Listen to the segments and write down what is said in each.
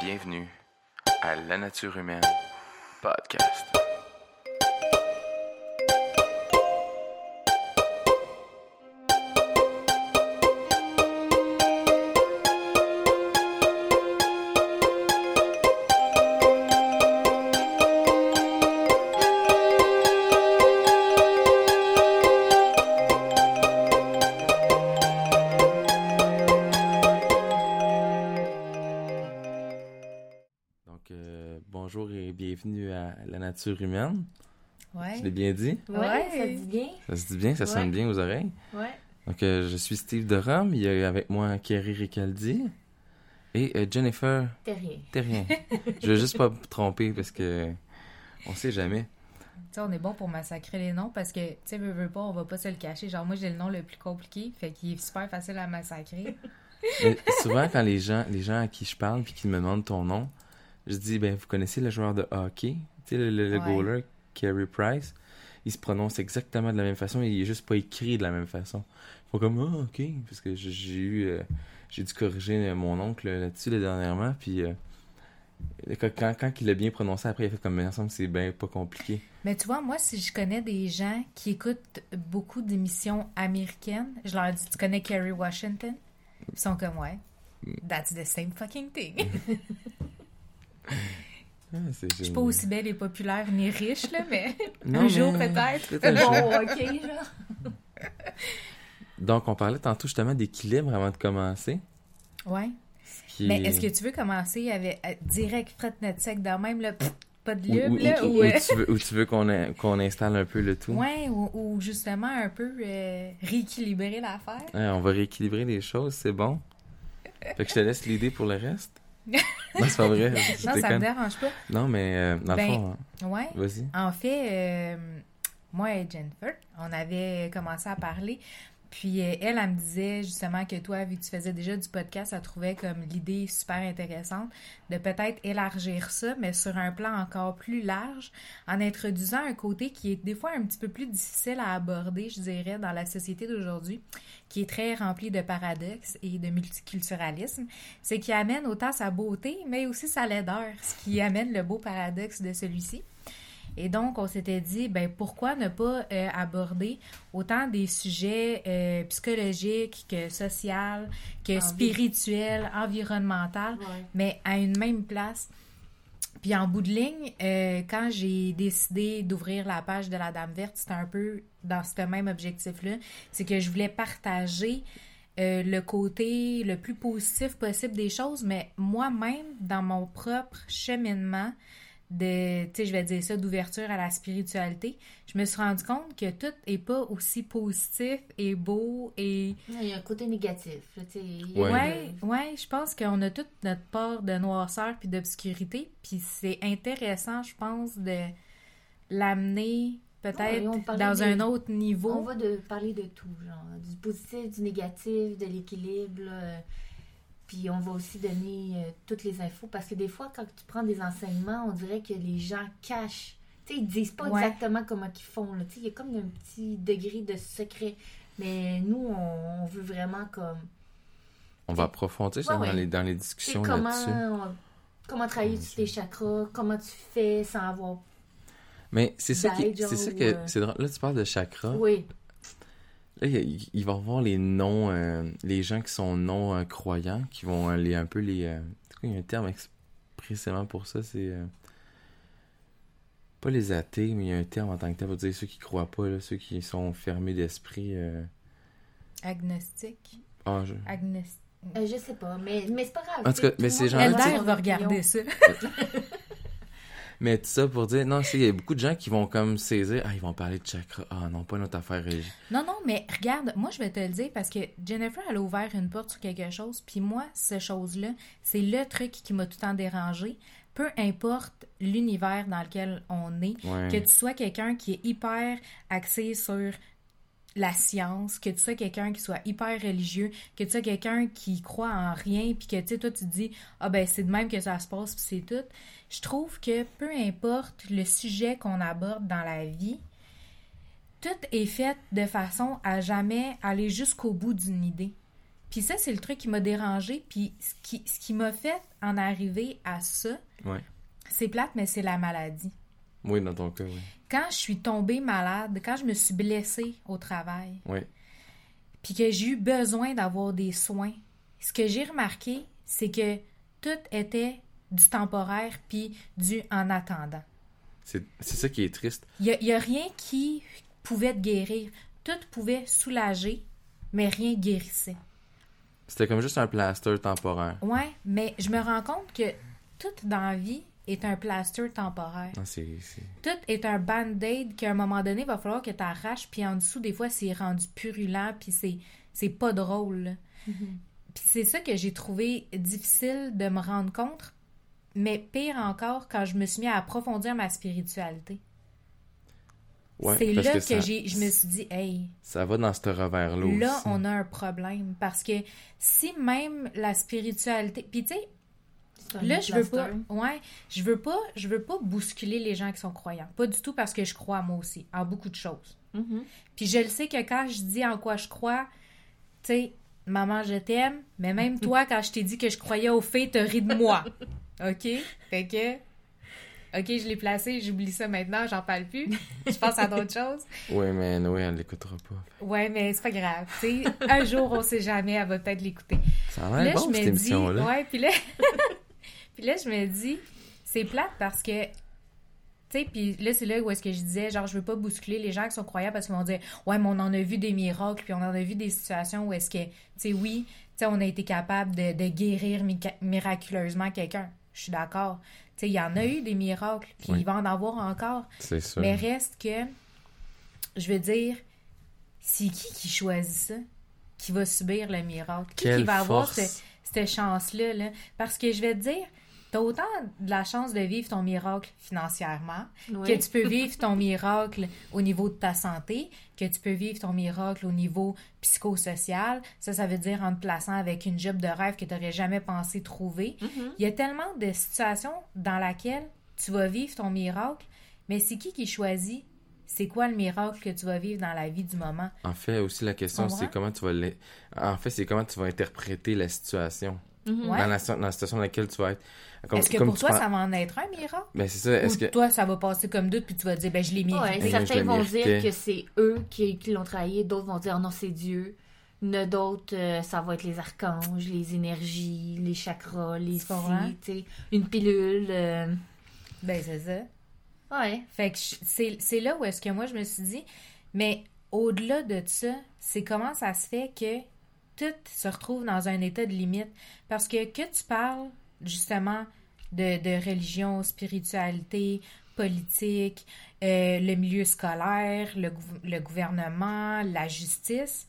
Bienvenue à La Nature Humaine Podcast. La Nature Humaine. Ouais. Je l'ai bien dit? Ouais, ça te dit bien. Ça se dit bien, ça sonne bien aux oreilles. Ouais. Donc, euh, je suis Steve de Rome. Il y a avec moi Kerry Ricaldi et euh, Jennifer Terrien. Terrien. je veux juste pas me tromper parce que on sait jamais. Tu sais, on est bon pour massacrer les noms parce que, tu sais, veux, veux pas, on va pas se le cacher. Genre, moi, j'ai le nom le plus compliqué, fait qu'il est super facile à massacrer. Mais souvent, quand les gens, les gens à qui je parle puis qui me demandent ton nom, je dis, ben, vous connaissez le joueur de hockey, tu sais, le, le, Ouais. goaler, Carey Price. Il se prononce exactement de la même façon il est juste pas écrit de la même façon. Font comme, ah, ok, parce que j'ai eu, euh, j'ai dû corriger euh, mon oncle là-dessus là, dernièrement, puis euh, quand, quand, quand il l'a bien prononcé, après, il a fait comme, mais ensemble, c'est bien pas compliqué. Mais tu vois, moi, si je connais des gens qui écoutent beaucoup d'émissions américaines, je leur dis, tu connais Kerry Washington? Ils sont comme, ouais. That's the same fucking thing. Ah, Je suis pas aussi belle et populaire ni riche, là, mais Non, un jour mais- peut-être. Bon, ok, genre. Donc, on parlait tantôt justement d'équilibre avant de commencer. Ouais. qui Mais est- est-ce que tu veux commencer avec euh, direct fret net sec de même, pff, pas de lube, ou- là, ou- ou, ou euh, tu veux, qu'on in- qu'on installe un peu le tout? Ouais, ou, ou justement un peu euh, rééquilibrer l'affaire. Ouais, on va rééquilibrer les choses, c'est bon. Fait que je te laisse l'idée pour le reste. non, c'est pas vrai. Non, ça me dérange pas. Non, mais euh, dans Ben, le fond, hein, Ouais. vas-y. En fait, euh, moi et Jennifer, on avait commencé à parler. Puis euh, elle, elle me disait justement que toi, vu que tu faisais déjà du podcast, elle trouvait comme l'idée super intéressante de peut-être élargir ça, mais sur un plan encore plus large, en introduisant un côté qui est des fois un petit peu plus difficile à aborder, je dirais, dans la société d'aujourd'hui, qui est très rempli de paradoxes et de multiculturalisme. C'est qui amène autant sa beauté, mais aussi sa laideur, ce qui amène le beau paradoxe de celui-ci. Et donc, on s'était dit, ben pourquoi ne pas euh, aborder autant des sujets euh, psychologiques que sociaux, que Envi- spirituels, environnementaux, Ouais. mais à une même place. Puis en bout de ligne, euh, quand j'ai décidé d'ouvrir la page de la Dame Verte, c'était un peu dans ce même objectif-là. C'est que je voulais partager euh, le côté le plus positif possible des choses, mais moi-même, dans mon propre cheminement de, tu sais, je vais dire ça, d'ouverture à la spiritualité, je me suis rendu compte que tout est pas aussi positif et beau et Il y a un côté négatif. tu sais, Ouais. Ouais, ouais, je pense qu'on a toute notre part de noirceur puis d'obscurité, puis c'est intéressant, je pense, de l'amener peut-être on dans un autre On niveau. va de parler de tout, genre du positif, du négatif, de l'équilibre. Puis on va aussi donner euh, toutes les infos parce que des fois, quand tu prends des enseignements, on dirait que les gens cachent. Tu sais, ils disent pas Ouais. exactement comment ils font. là. Tu sais, il y a comme un petit degré de secret. Mais nous, on, on veut vraiment comme. On va approfondir ça Ouais, dans, ouais. les, dans les discussions comment, là-dessus. comment travailler Mon sur tes chakras, comment tu fais sans avoir. Mais c'est ça, qui, c'est ça que. euh, c'est. Là, tu parles de chakra. Oui, Là, il, va avoir les noms, euh, les gens qui sont non-croyants, qui vont euh, les, un peu les. euh, quoi, il y a un terme expressément pour ça, c'est. euh, pas les athées, mais il y a un terme en tant que tel pour dire ceux qui croient pas, là, ceux qui sont fermés d'esprit. euh, Agnostique. Ah, je... Agnostique. euh, je sais pas, mais, mais c'est pas grave. En tout cas, mais ces gens-là, va regarder ça. Mais tout ça pour dire, non, il y a beaucoup de gens qui vont comme saisir, ah, ils vont parler de chakra. Ah, non, pas notre affaire régie. Non, non, mais regarde, moi, je vais te le dire parce que Jennifer, elle a ouvert une porte sur quelque chose, puis moi, cette chose-là, c'est le truc qui m'a tout le temps dérangé. Peu importe l'univers dans lequel on est, Ouais. que tu sois quelqu'un qui est hyper axé sur la science, que tu sois quelqu'un qui soit hyper religieux, que tu sois quelqu'un qui croit en rien, puis que tu sais, toi, tu te dis, ah ben, c'est de même que ça se passe, puis c'est tout. Je trouve que peu importe le sujet qu'on aborde dans la vie, tout est fait de façon à jamais aller jusqu'au bout d'une idée. Puis ça, c'est le truc qui m'a dérangé. Puis ce qui, ce qui m'a fait en arriver à ça, Ouais. c'est plate, mais c'est la maladie. Oui, dans ton cas, oui. Quand je suis tombée malade, quand je me suis blessée au travail, Oui. puis que j'ai eu besoin d'avoir des soins, ce que j'ai remarqué, c'est que tout était du temporaire puis du en attendant. C'est ça qui est triste. Il n'y a, rien qui pouvait te guérir. Tout pouvait soulager, mais rien guérissait. C'était comme juste un plaster temporaire. Ouais, mais je me rends compte que tout dans la vie est un plaster temporaire. C'est... c'est- Tout est un band-aid qu'à un moment donné, il va falloir que tu arraches, puis en dessous, des fois, c'est rendu purulent, puis c'est, c'est pas drôle. là. Puis c'est ça que j'ai trouvé difficile de me rendre compte, mais pire encore, quand je me suis mis à approfondir ma spiritualité. Ouais, c'est là que, ça, j'ai, je me suis dit, hey, Ça va dans ce revers-là aussi. là, on a un problème. Parce que si même la spiritualité. Puis tu sais, Là, je veux pas. Ouais, je veux pas. Je veux pas bousculer les gens qui sont croyants. Pas du tout parce que je crois moi aussi en beaucoup de choses. Mhm. Puis je le sais que quand je dis en quoi je crois, tu sais, maman, je t'aime. Mais même toi, quand je t'ai dit que je croyais aux fées, t'as ri de moi. ok, fait que. Ok, je l'ai placé, j'oublie ça maintenant, j'en parle plus. Je pense à d'autres choses. Oui, mais Noé, elle l'écoutera pas. Ouais, mais c'est pas grave. Tu sais, un jour, on sait jamais, elle va peut-être l'écouter. Ça a Là, l'air bon, je cette me dis, émission-là. ouais, puis là, puis là, je me dis, c'est plate parce que, tu sais, puis là, c'est là où est-ce que je disais, genre, je veux pas bousculer les gens qui sont croyants parce qu'ils vont dire, ouais, mais on en a vu des miracles, puis on en a vu des situations où est-ce que, tu sais, oui, tu sais, on a été capable de, de guérir miraculeusement quelqu'un. Je suis d'accord. Tu sais, il y en a eu des miracles, puis Oui. il va en avoir encore. C'est sûr. Mais reste que, je veux dire, c'est qui qui choisit ça? Qui va subir le miracle? Qui, va avoir cette chance-là? Là? Parce que je vais te dire, t'as autant de la chance de vivre ton miracle financièrement, Oui. que tu peux vivre ton miracle au niveau de ta santé, que tu peux vivre ton miracle au niveau psychosocial. Ça, ça veut dire en te plaçant avec une job de rêve que tu n'aurais jamais pensé trouver. Mhm. Il y a tellement de situations dans lesquelles tu vas vivre ton miracle, mais c'est qui qui choisit c'est quoi le miracle que tu vas vivre dans la vie du moment? En fait, aussi, la question, c'est comment tu vas... En fait, c'est comment tu vas interpréter la situation. Mhm. Ouais. Dans, la, dans la situation dans laquelle tu vas être. Comme- Est-ce que comme pour toi, ça va en être un miracle? Ben, c'est ça. Est-ce Ou que... toi, ça va passer comme doute, puis tu vas dire, ben, je l'ai mis. Ouais, Ben, certains vont dire que c'est eux qui, qui l'ont travaillé, d'autres vont dire oh non, c'est Dieu. D'autres, euh, ça va être les archanges, les énergies, les chakras, les si, une pilule. euh, Ben, c'est ça. Ouais. Fait que c'est là où est-ce que moi je me suis dit, mais au-delà de ça, c'est comment ça se fait que tout se retrouve dans un état de limite. Parce que que tu parles justement de, de religion, spiritualité, politique, euh, le milieu scolaire, le, le gouvernement, la justice,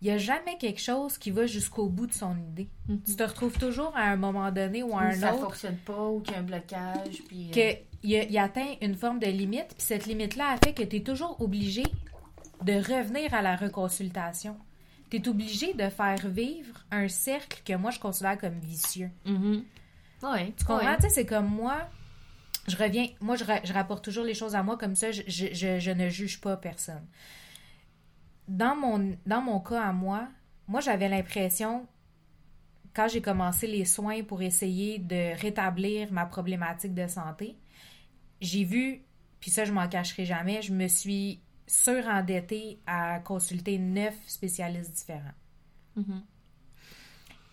il n'y a jamais quelque chose qui va jusqu'au bout de son idée. Tu te retrouves toujours à un moment donné ou à un ça autre fonctionne pas, ou qu'il y a un blocage. Puis, euh, que il, a- il atteint une forme de limite, puis cette limite-là a fait que tu es toujours obligé de revenir à la reconsultation. Tu es obligé de faire vivre un cercle que moi je considère comme vicieux. Ouais. Tu comprends? ouais. Tu sais, c'est comme moi, je reviens, moi je, ra- je rapporte toujours les choses à moi comme ça, je, je- je- je ne juge pas personne. Dans mon, dans mon cas à moi, moi j'avais l'impression, quand j'ai commencé les soins pour essayer de rétablir ma problématique de santé, j'ai vu, puis ça je m'en cacherai jamais, je me suis surendettée à consulter neuf spécialistes différents. Mhm.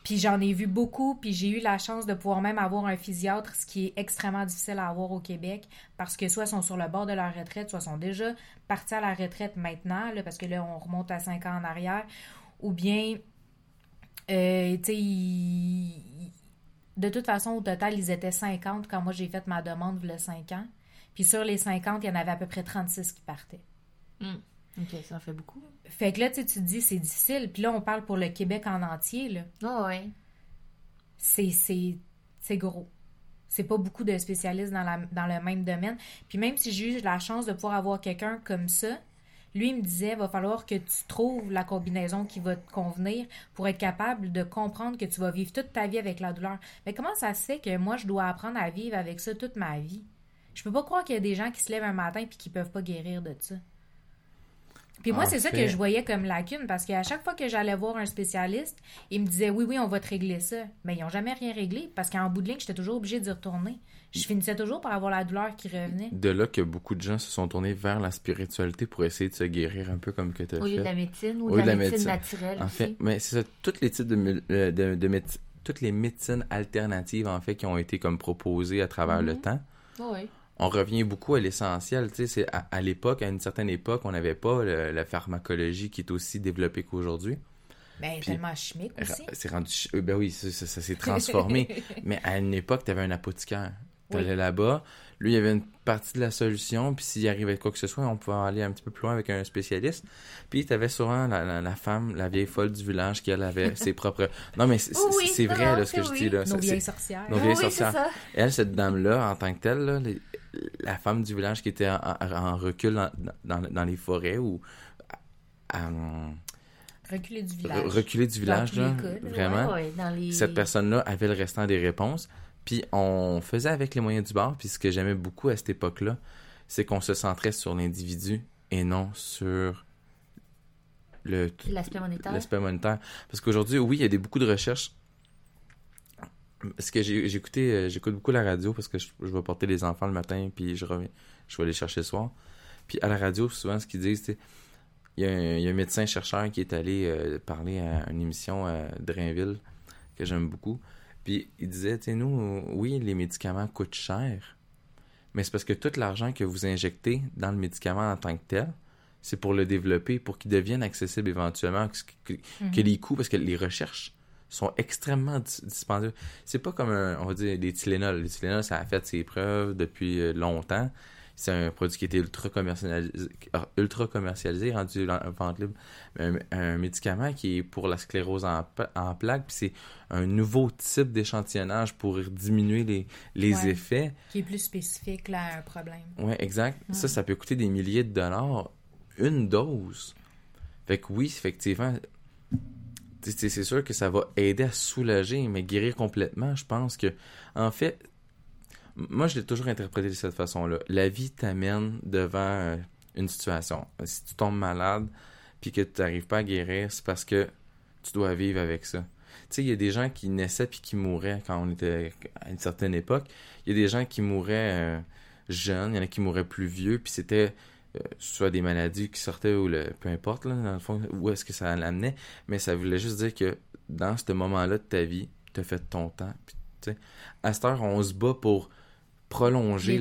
Puis j'en ai vu beaucoup, puis j'ai eu la chance de pouvoir même avoir un physiatre, ce qui est extrêmement difficile à avoir au Québec, parce que soit ils sont sur le bord de leur retraite, soit ils sont déjà partis à la retraite maintenant, là, parce que là, on remonte à 5 ans en arrière, ou bien, euh, tu sais, ils- de toute façon, au total, ils étaient 50 quand moi j'ai fait ma demande le 5 ans. Puis sur les 50, il y en avait à peu près 36 qui partaient. Mm. Ok, ça en fait beaucoup. Fait que là, tu te dis, c'est difficile. Puis là, on parle pour le Québec en entier, là. Oh, ouais. c'est c'est c'est gros. C'est pas beaucoup de spécialistes dans, la, dans le même domaine. Puis même si j'ai eu la chance de pouvoir avoir quelqu'un comme ça, lui il me disait va falloir que tu trouves la combinaison qui va te convenir pour être capable de comprendre que tu vas vivre toute ta vie avec la douleur. Mais comment ça se fait que moi je dois apprendre à vivre avec ça toute ma vie? Je peux pas croire qu'il y a des gens qui se lèvent un matin puis qui peuvent pas guérir de ça. Puis moi, En c'est ça que je voyais comme lacune, parce qu'à chaque fois que j'allais voir un spécialiste, il me disait oui, oui, on va te régler ça. Mais ils n'ont jamais rien réglé, parce qu'en bout de ligne, j'étais toujours obligée d'y retourner. Je finissais toujours par avoir la douleur qui revenait. De là que beaucoup de gens se sont tournés vers la spiritualité pour essayer de se guérir un peu comme que tu as Au lieu de la médecine ou Au de la, de la médecine, médecine. naturelle En aussi. fait, mais c'est ça, tous les types de, euh, de, toutes les médecines alternatives, en fait, qui ont été comme proposées à travers le Mhm. temps, Oui. On revient beaucoup à l'essentiel. Tu sais, à, à l'époque, à une certaine époque, on n'avait pas le- la pharmacologie qui est aussi développée qu'aujourd'hui. Ben, Puis- tellement chimique aussi. C'est rendu. euh, Ben oui, ça, ça- ça s'est transformé. Mais à une époque, tu avais un apothicaire. Tu Oui. allais là-bas, lui, il y avait une partie de la solution, puis s'il arrivait quoi que ce soit, on pouvait aller un petit peu plus loin avec un spécialiste. Puis tu avais souvent la, la- la femme, la vieille folle du village, qui elle avait ses propres. Non, mais c'est Oui, vrai, là, ce que je dis. Là. Nos vieilles sorcières. Nos vieilles sorcières. Elle, cette dame-là, en tant que telle, là, les- la femme du village qui était en, recul dans, dans les forêts ou en- Reculer du village. reculé du village, là, vraiment Ouais, ouais, dans les... cette personne-là avait le restant des réponses. Puis on faisait avec les moyens du bord. Puis ce que j'aimais beaucoup à cette époque-là, c'est qu'on se centrait sur l'individu et non sur le L'aspect monétaire. l'aspect monétaire. Parce qu'aujourd'hui, oui, il y a des, beaucoup de recherches. Parce que euh, j'écoute beaucoup la radio parce que je, je vais porter les enfants le matin puis je reviens, je vais les chercher le soir. Puis à la radio, souvent, ce qu'ils disent, c'est il y, a un, il y a un médecin chercheur qui est allé euh, parler à une émission à Drainville que j'aime beaucoup. Puis il disait, tu nous, euh, oui, les médicaments coûtent cher, mais c'est parce que tout l'argent que vous injectez dans le médicament en tant que tel, c'est pour le développer, pour qu'il devienne accessible éventuellement, que, que- Mhm. que les coûts, parce que les recherches sont extrêmement dis- dispendieuses. C'est pas comme, un- on va dire, des Tylenol. Les Tylenol, ça a fait ses preuves depuis euh, longtemps. C'est un produit qui était ultra commercialisé, ultra commercialisé rendu en en vente libre. Un, un médicament qui est pour la sclérose en, en plaques, puis c'est un nouveau type d'échantillonnage pour diminuer les, les Ouais. effets. Qui est plus spécifique là, à un problème. Ouais, exact. Ouais. Ça, ça peut coûter des milliers de dollars une dose. Fait que oui, effectivement, c'est sûr que ça va aider à soulager, mais guérir complètement, je pense que, en fait, moi, je l'ai toujours interprété de cette façon-là. La vie t'amène devant euh, une situation. Si tu tombes malade, puis que tu n'arrives pas à guérir, c'est parce que tu dois vivre avec ça. Tu sais, il y a des gens qui naissaient puis qui mouraient quand on était à une certaine époque. Il y a des gens qui mouraient euh, jeunes, il y en a qui mouraient plus vieux, puis c'était soit des maladies qui sortaient ou le peu importe là, dans le fond où est-ce que ça l'amenait, mais ça voulait juste dire que dans ce moment-là de ta vie, tu as fait ton temps. Puis, à cette heure, on se bat pour prolonger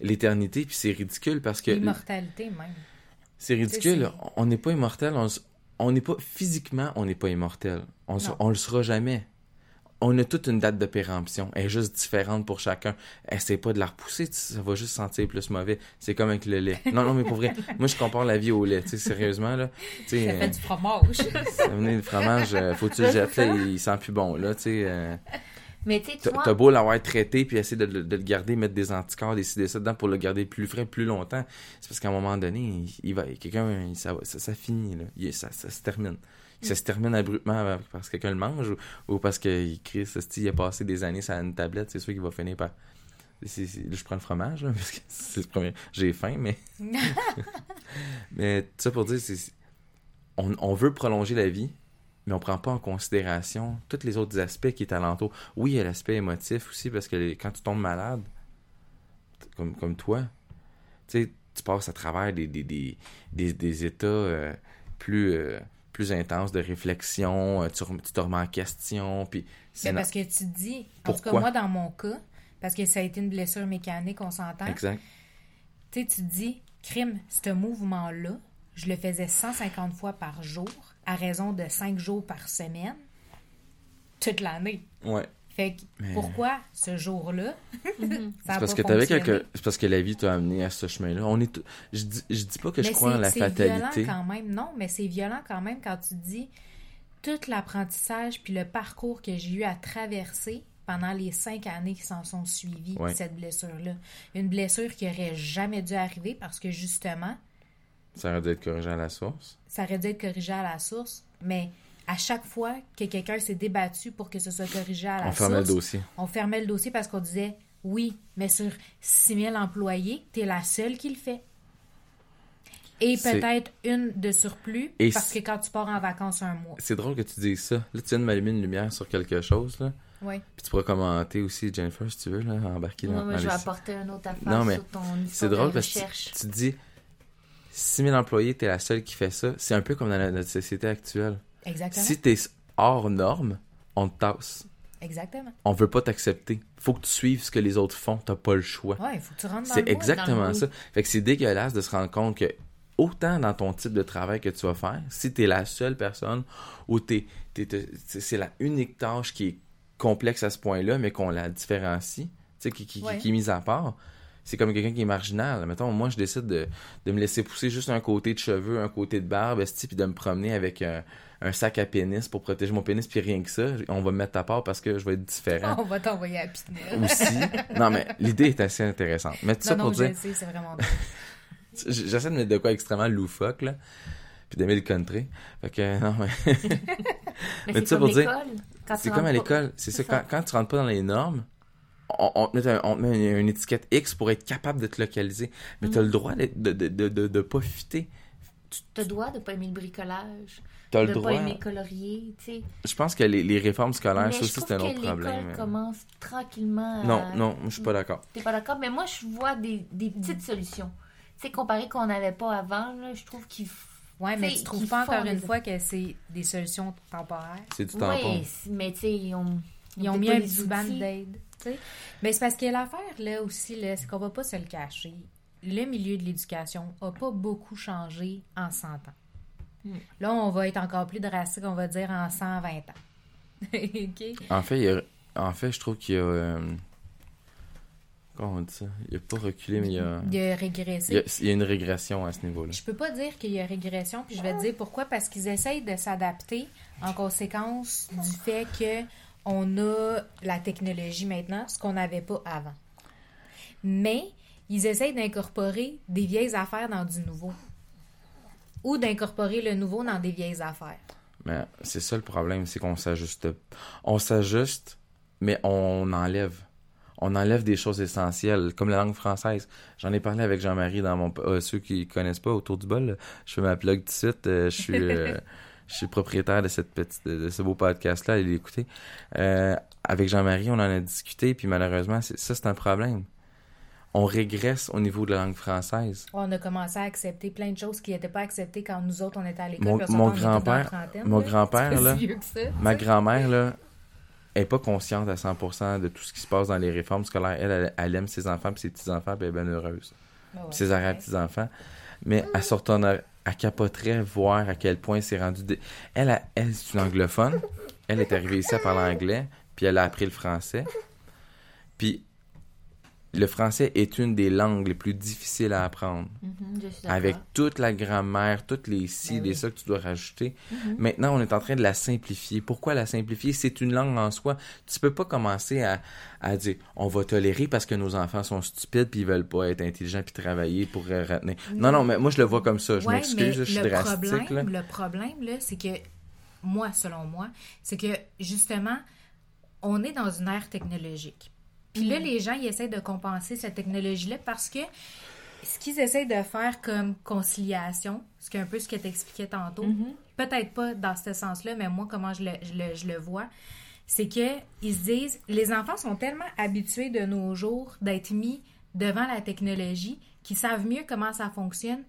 L'éternité. puis c'est ridicule parce que L'immortalité même. c'est ridicule. On n'est pas immortel. On, n'est pas physiquement, on n'est pas immortel. On, on le sera jamais. On a toute une date de péremption. Elle est juste différente pour chacun. Essaye pas de la repousser, ça va juste sentir plus mauvais. C'est comme avec le lait. Non, non, mais pour vrai, moi je compare la vie au lait. Tu sais, sérieusement là. Ça euh, fait du fromage. ça venait le fromage, euh, faut que tu le jettes là, il, il sent plus bon là. Tu sais, euh, Mais tu t'as beau l'avoir traité puis essayer de, le- de le garder, mettre des anticorps, décider ça dedans pour le garder plus frais plus longtemps. C'est parce qu'à un moment donné, il, il va, quelqu'un, ça, ça, ça finit là. Il- ça, ça se termine. Ça se termine abruptement parce que quelqu'un le mange ou, ou parce qu'il crie, ça, il a passé des années sur une tablette, c'est sûr qu'il va finir par. là, je prends le fromage, là, parce que c'est le premier. J'ai faim, mais. mais tout ça pour dire, c'est. On, on veut prolonger la vie, mais on prend pas en considération tous les autres aspects qui est alentour. Oui, il y a l'aspect émotif aussi, parce que les- quand tu tombes malade, comme, comme toi, tu sais, tu passes à travers des, des, des, des, des états euh, plus, euh, plus intenses de réflexion, euh, tu, te remets en question, puis na- parce que tu te dis, en tout cas, Pourquoi? moi, dans mon cas, parce que ça a été une blessure mécanique, on s'entend, Exact. tu sais, tu te dis, crime, ce mouvement-là, je le faisais 150 fois par jour, à raison de 5 jours par semaine, toute l'année. Ouais. Fait que Mais- pourquoi ce jour-là, a C'est parce que t'avais quelque... c'est parce que la vie t'a amené à ce chemin-là. On est t- je dis je dis pas que je crois en c'est- la c'est fatalité. violent quand même. Non, mais c'est violent quand même quand tu dis tout l'apprentissage puis le parcours que j'ai eu à traverser pendant les cinq années qui s'en sont suivies, Ouais. cette blessure-là. Une blessure qui aurait jamais dû arriver parce que justement, Ça aurait dû être corrigé à la source. ça aurait dû être corrigé à la source, mais à chaque fois que quelqu'un s'est débattu pour que ce soit corrigé à la On source, fermait le dossier. on fermait le dossier parce qu'on disait oui, mais sur 6000 employés, t'es la seule qui le fait. Et peut-être une de surplus, Et parce que quand tu pars en vacances un mois. C'est drôle que tu dises ça. Là, tu viens de m'allumer une lumière sur quelque chose, là. Oui. Puis tu pourras commenter aussi, Jennifer, si tu veux, là, embarquer dans, moi, dans je les- vais apporter un autre affaire Non, mais sur ton C'est drôle de parce que tu, tu te dis, 6000 employés, t'es la seule qui fait ça. C'est un peu comme dans la- notre société actuelle. Exactement. Si t'es hors norme, on te tasse. Exactement. On veut pas t'accepter. Faut que tu suives ce que les autres font. T'as pas le choix. Ouais, il faut que tu rentres dans C'est exactement ça. Fait que c'est dégueulasse de se rendre compte que autant dans ton type de travail que tu vas faire, si t'es la seule personne ou t'es, t'es- t'es- c'est la unique tâche qui est complexe à ce point-là, mais qu'on la différencie, tu sais, qui, qui, qui- Ouais. qui est mise à part. C'est comme quelqu'un qui est marginal. Mettons, moi, je décide de, de me laisser pousser juste un côté de cheveux, un côté de barbe, puis de me promener avec un, un sac à pénis pour protéger mon pénis, puis rien que ça. On va me mettre à part parce que je vais être différent On va t'envoyer à Pinel. aussi. Non, mais l'idée est assez intéressante. Mais tout ça Non, pour je dire, c'est vraiment J'essaie de mettre de quoi extrêmement loufoque, là. Puis d'aimer le country. Fait que, non, mais Mais tu comme pour dire, tu c'est comme à l'école. C'est ça, ça. quand, quand tu rentres pas dans les normes, on, on te met, un- on te met une, une étiquette X pour être capable de te localiser. Mais Mm. t'as le droit de, de, de, de, de, de pas fitter. T'as le droit de pas aimer le bricolage, T'as le droit. pas aimer colorier, tu sais. Je pense que les, les réformes scolaires, Mais ça je aussi, c'est un autre problème. l'école commence tranquillement à... Non, non, je suis pas d'accord. T'es pas d'accord? Mais moi, je vois des, des petites solutions. Tu sais, comparé qu'on n'avait pas avant, là, je trouve qu'il... f- Ouais, mais tu trouves qu'ils pas font encore une des- fois que c'est des solutions temporaires? C'est du tampon. Oui, mais tu sais, ils ont... Ils ont mis un petit band-aid. tu sais. Mais c'est parce que l'affaire, là, aussi, là, c'est qu'on va pas se le cacher. Le milieu de l'éducation a pas beaucoup changé en 100 ans. Là, on va être encore plus drastique, on va dire en 120 ans. En fait, il y a- en fait, je trouve qu'il y a. euh, Comment on dit ça? Il a pas reculé, mais il y a. Il a Il régressé. y a, il y a une régression à ce niveau-là. Je peux pas dire qu'il y a régression, puis je vais te dire pourquoi. Parce qu'ils essayent de s'adapter en conséquence du fait que on a la technologie maintenant, ce qu'on n'avait pas avant. Mais ils essayent d'incorporer des vieilles affaires dans du nouveau. Ou d'incorporer le nouveau dans des vieilles affaires. Mais c'est ça le problème, c'est qu'on s'ajuste. On s'ajuste, mais on enlève. On enlève des choses essentielles, comme la langue française. J'en ai parlé avec Jean-Marie dans mon... euh, ceux qui connaissent pas, autour du bol, là, je fais ma plug tout de suite. euh, je suis... euh, je suis propriétaire de cette petite, de ce beau podcast-là, allez l'écouter. Euh, avec Jean-Marie, on en a discuté, puis malheureusement, ça, c'est un problème. On régresse au niveau de la langue française. On a commencé à accepter plein de choses qui n'étaient pas acceptées quand nous autres, on était à l'école. Mon- grand-père- mon grand-père, là, Ma grand-mère, là, est pas consciente à 100% de tout ce qui se passe dans les réformes scolaires. Elle, elle, elle aime ses enfants puis ses petits-enfants, puis elle est bien heureuse. Ben ouais, Puis ses vrai. petits-enfants. Mais elle se retournerait, elle capoterait voir à quel point c'est rendu... dé- Elle, elle, elle, c'est une anglophone. Elle est arrivée ici à parler anglais, puis elle a appris le français. Puis le français est une des langues les plus difficiles à apprendre. Mhm. Avec toute la grammaire, toutes les ci, Ben les oui. ça que tu dois rajouter. Mhm. Maintenant, on est en train de la simplifier. Pourquoi la simplifier? C'est une langue en soi. Tu peux pas commencer à, à dire on va tolérer parce que nos enfants sont stupides puis ils veulent pas être intelligents puis travailler pour euh, retenir. Non, non, mais moi je le vois comme ça. Je Ouais, m'excuse, je suis le drastique. problème, là. Le problème, là, c'est que, moi, selon moi, c'est que, justement, on est dans une ère technologique. Puis là, les gens, ils essaient de compenser cette technologie-là parce que ce qu'ils essaient de faire comme conciliation, ce qui est un peu ce que tu expliquais tantôt, Mhm. peut-être pas dans ce sens-là, mais moi, comment je le, je le, je le vois, c'est que ils se disent, les enfants sont tellement habitués de nos jours d'être mis devant la technologie qu'ils savent mieux comment ça fonctionne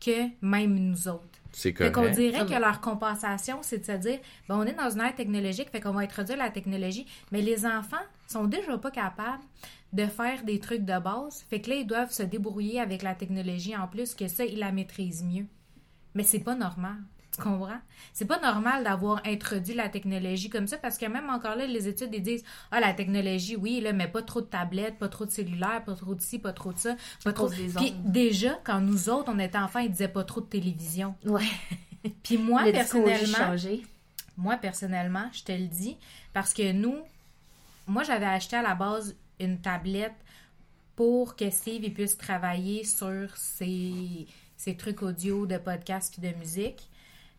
que même nous autres. C'est Fait qu'on correct. dirait que leur compensation, c'est de se dire, ben, on est dans une ère technologique, fait qu'on va introduire la technologie, mais les enfants sont déjà pas capables de faire des trucs de base, fait que là, ils doivent se débrouiller avec la technologie en plus, que ça, ils la maîtrisent mieux. Mais c'est pas normal. Tu comprends? C'est pas normal d'avoir introduit la technologie comme ça parce que même encore là, les études ils disent Ah, la technologie, oui, là, mais pas trop de tablettes, pas trop de cellulaires, pas trop de ci, pas trop de ça, pas trop. des Puis déjà, quand nous autres, on était enfants, ils disaient pas trop de télévision. Ouais. Puis moi, le personnellement, moi, personnellement, je te le dis, parce que nous, moi, j'avais acheté à la base une tablette pour que Steve il puisse travailler sur ses, ses trucs audio de podcast puis de musique.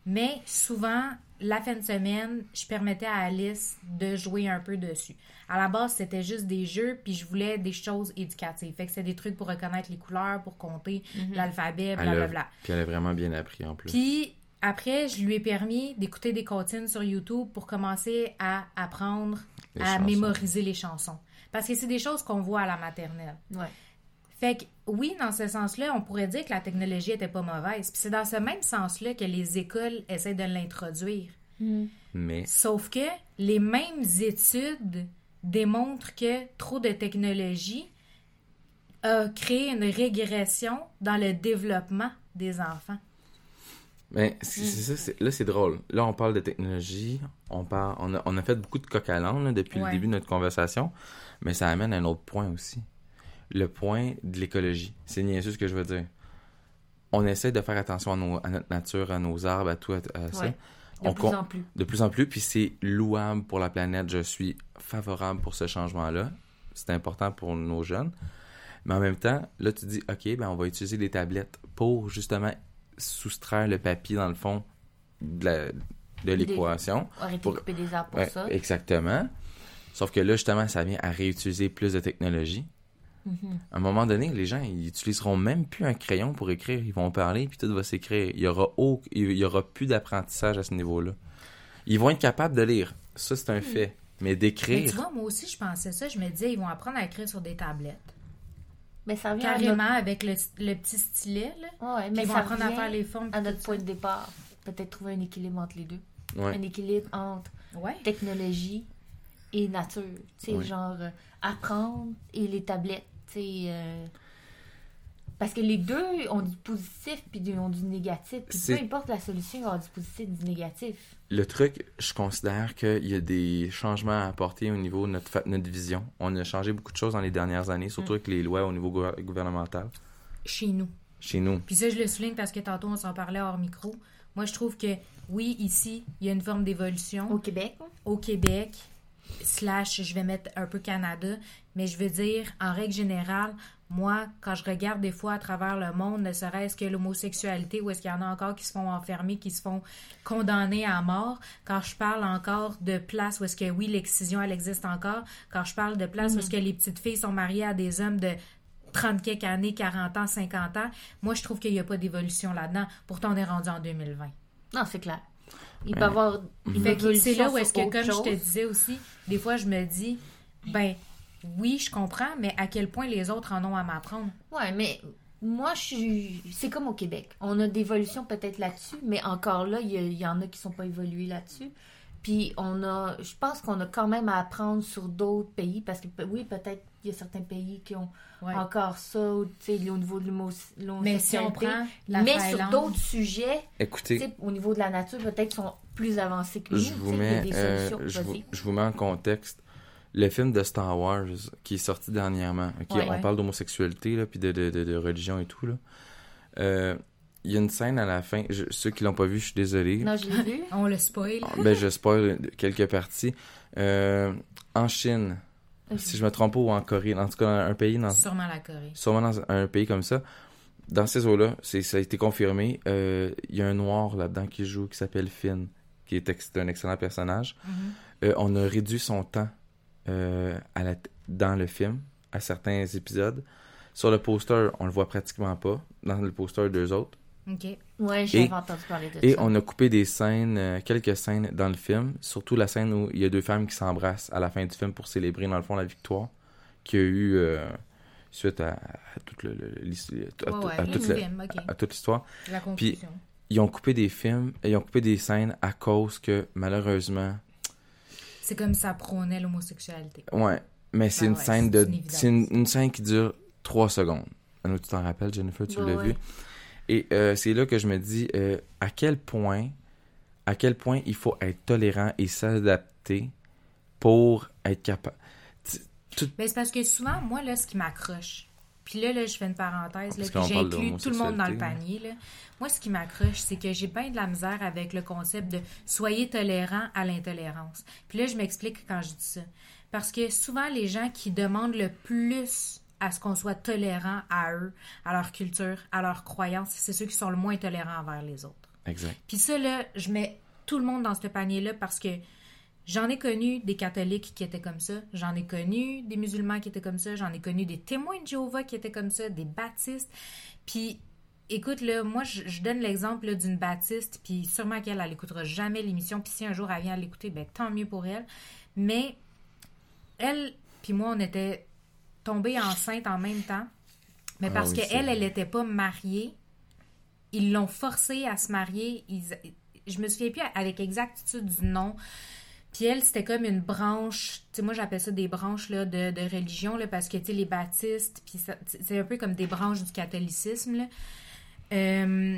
Mais souvent, la fin de semaine, je permettais à Alice de jouer un peu dessus. À la base, c'était juste des jeux, puis je voulais des choses éducatives. Fait que c'était des trucs pour reconnaître les couleurs, pour compter l'alphabet, Elle a- blablabla. Puis elle a vraiment bien appris en plus. Puis après, je lui ai permis d'écouter des comptines sur YouTube pour commencer à apprendre Les à chansons. mémoriser les chansons. Parce que c'est des choses qu'on voit à la maternelle. Ouais. Fait que oui, dans ce sens-là, on pourrait dire que la technologie était pas mauvaise. Puis c'est dans ce même sens-là que les écoles essaient de l'introduire. Mais Sauf que les mêmes études démontrent que trop de technologie a créé une régression dans le développement des enfants. Mais c'est Mm. ça, là c'est drôle. Là on parle de technologie, on parle, on a, on a fait beaucoup de coq à l'âne, là, depuis Ouais. le début de notre conversation, mais ça amène à un autre point aussi. Le point de l'écologie. C'est niaiseux ce que je veux dire. On essaie de faire attention à, nos- à notre nature, à nos arbres, à tout, à, à ça. Ouais. De On plus en plus. De plus en plus, puis c'est louable pour la planète. Je suis favorable pour ce changement-là. C'est important pour nos jeunes. Mais en même temps, là, tu dis, OK, ben, on va utiliser des tablettes pour justement soustraire le papier, dans le fond, de l'équation. Pour- couper des arbres pour Ouais, ça. exactement. Sauf que là, justement, ça vient à réutiliser plus de technologie. Mhm. À un moment donné, les gens, ils utiliseront même plus un crayon pour écrire. Ils vont parler, puis tout va s'écrire. Il y aura, au- il y aura plus d'apprentissage à ce niveau-là. Ils vont être capables de lire. Ça, c'est un fait. Mais Mais d'écrire, tu vois, moi aussi, je pensais ça. Je me disais, ils vont apprendre à écrire sur des tablettes. Mais ça vient à Carrément, notre... avec le, le petit stylet, là. Ouais, mais ils vont ça apprendre à faire les formes. à notre point de départ. Peut-être trouver un équilibre entre les deux. ouais. Un équilibre entre. Ouais. technologie et nature. Tu sais, genre euh, apprendre et les tablettes. Tu sais, euh, Parce que les deux ont du positif puis du- ont du négatif. Puis peu importe la solution, il va y avoir du positif et du négatif. Le truc, je considère qu'il y a des changements à apporter au niveau de notre, fa- notre vision. On a changé beaucoup de choses dans les dernières années, surtout Mm. avec les lois au niveau gouver- gouvernemental. Chez nous. Chez nous. Puis ça, je le souligne parce que tantôt, on s'en parlait hors micro. Moi, je trouve que, oui, ici, il y a une forme d'évolution. Au Québec, au Québec, slash, je vais mettre un peu Canada, mais je veux dire, en règle générale, moi, quand je regarde des fois à travers le monde, ne serait-ce que l'homosexualité, où est-ce qu'il y en a encore qui se font enfermer, qui se font condamner à mort, quand je parle encore de places où est-ce que, oui, l'excision, elle existe encore, quand je parle de places où est-ce que les petites filles sont mariées à des hommes de 30 quelques années, 40 ans, 50 ans, moi, je trouve qu'il n'y a pas d'évolution là-dedans. Pourtant, on est rendu en 2020. non, c'est clair. Il Ouais. peut y avoir une évolution c'est là où est-ce que, comme je te disais aussi, des fois, je me dis, ben, oui, je comprends, mais à quel point les autres en ont à m'apprendre? Ouais, mais moi, je suis. C'est comme au Québec. On a d'évolution peut-être là-dessus, mais encore là, il y, en a qui sont pas évolués là-dessus. Puis on a. Je pense qu'on a quand même à apprendre sur d'autres pays, parce que oui, peut-être il y a certains pays qui ont Ouais. encore ça, ou, tu sais, au niveau de l'homo- Mais si on l'homosexualité. prend la Mais sur d'autres sujets, Écoutez, au niveau de la nature, peut-être qu'ils sont plus avancés que nous. je vous mets, des euh, vous, je vous mets en contexte. Le film de Star Wars qui est sorti dernièrement, ok, Ouais. on parle d'homosexualité là, puis de, de, de, de religion et tout là. Euh, Il y a une scène à la fin. je- ceux qui l'ont pas vu, je suis désolé. Non, je l'ai vu. on le spoil. Ah, Ben, je spoil quelques parties. Euh, en Chine, si je me trompe pas, ou en Corée, en tout cas, un pays dans, Sûrement la Corée. sûrement dans un pays comme ça, dans ces eaux-là, c'est, ça a été confirmé, euh, il y a un noir là-dedans qui joue, qui s'appelle Finn, qui est, ex- un excellent personnage. Mhm. Euh, on a réduit son temps euh, à la dans le film, à certains épisodes. Sur le poster, on le voit pratiquement pas. Dans le poster, deux autres. OK. Ouais, j'ai Et- entendu parler de Et ça. on a coupé des scènes, euh, quelques scènes dans le film, surtout la scène où il y a deux femmes qui s'embrassent à la fin du film pour célébrer, dans le fond, la victoire qu'il y a eu euh, suite à, à toute l'histoire- conclusion. Ils ont coupé des films, et ils ont coupé des scènes à cause que, malheureusement, C'est comme ça prônait l'homosexualité. ouais, mais c'est Ben une ouais, scène de, c'est une, une scène qui dure trois secondes. Alors, tu t'en rappelles, Jennifer, tu Ouais, l'as ouais. vu? Et euh, c'est là que je me dis euh, à quel point, à quel point il faut être tolérant et s'adapter pour être capable. Ben, c'est parce que souvent, moi, là, ce qui m'accroche, puis là, là, je fais une parenthèse, là, puis j'inclus tout le monde dans le panier, là. Moi, ce qui m'accroche, c'est que j'ai bien de la misère avec le concept de soyez tolérant à l'intolérance. Puis là, je m'explique quand je dis ça. Parce que souvent, les gens qui demandent le plus à ce qu'on soit tolérant à eux, à leur culture, à leurs croyances, c'est ceux qui sont le moins tolérants envers les autres. Exact. Puis ça, là, je mets tout le monde dans ce panier-là parce que j'en ai connu des catholiques qui étaient comme ça, j'en ai connu des musulmans qui étaient comme ça, j'en ai connu des témoins de Jéhovah qui étaient comme ça, des baptistes. Puis, écoute, là, moi, je, je donne l'exemple d'une baptiste, puis sûrement qu'elle, elle écoutera jamais l'émission, puis si un jour elle vient à l'écouter, ben tant mieux pour elle. Mais elle, puis moi, on était tombés enceintes en même temps. Mais Ah parce oui, qu'elle, elle n'était pas mariée, ils l'ont forcée à se marier. Ils- je me souviens plus avec exactitude du nom. Puis elle, c'était comme une branche, tu sais, moi j'appelle ça des branches là, de, de religion, là, parce que, tu sais, les baptistes, puis c'est un peu comme des branches du catholicisme, là. Euh,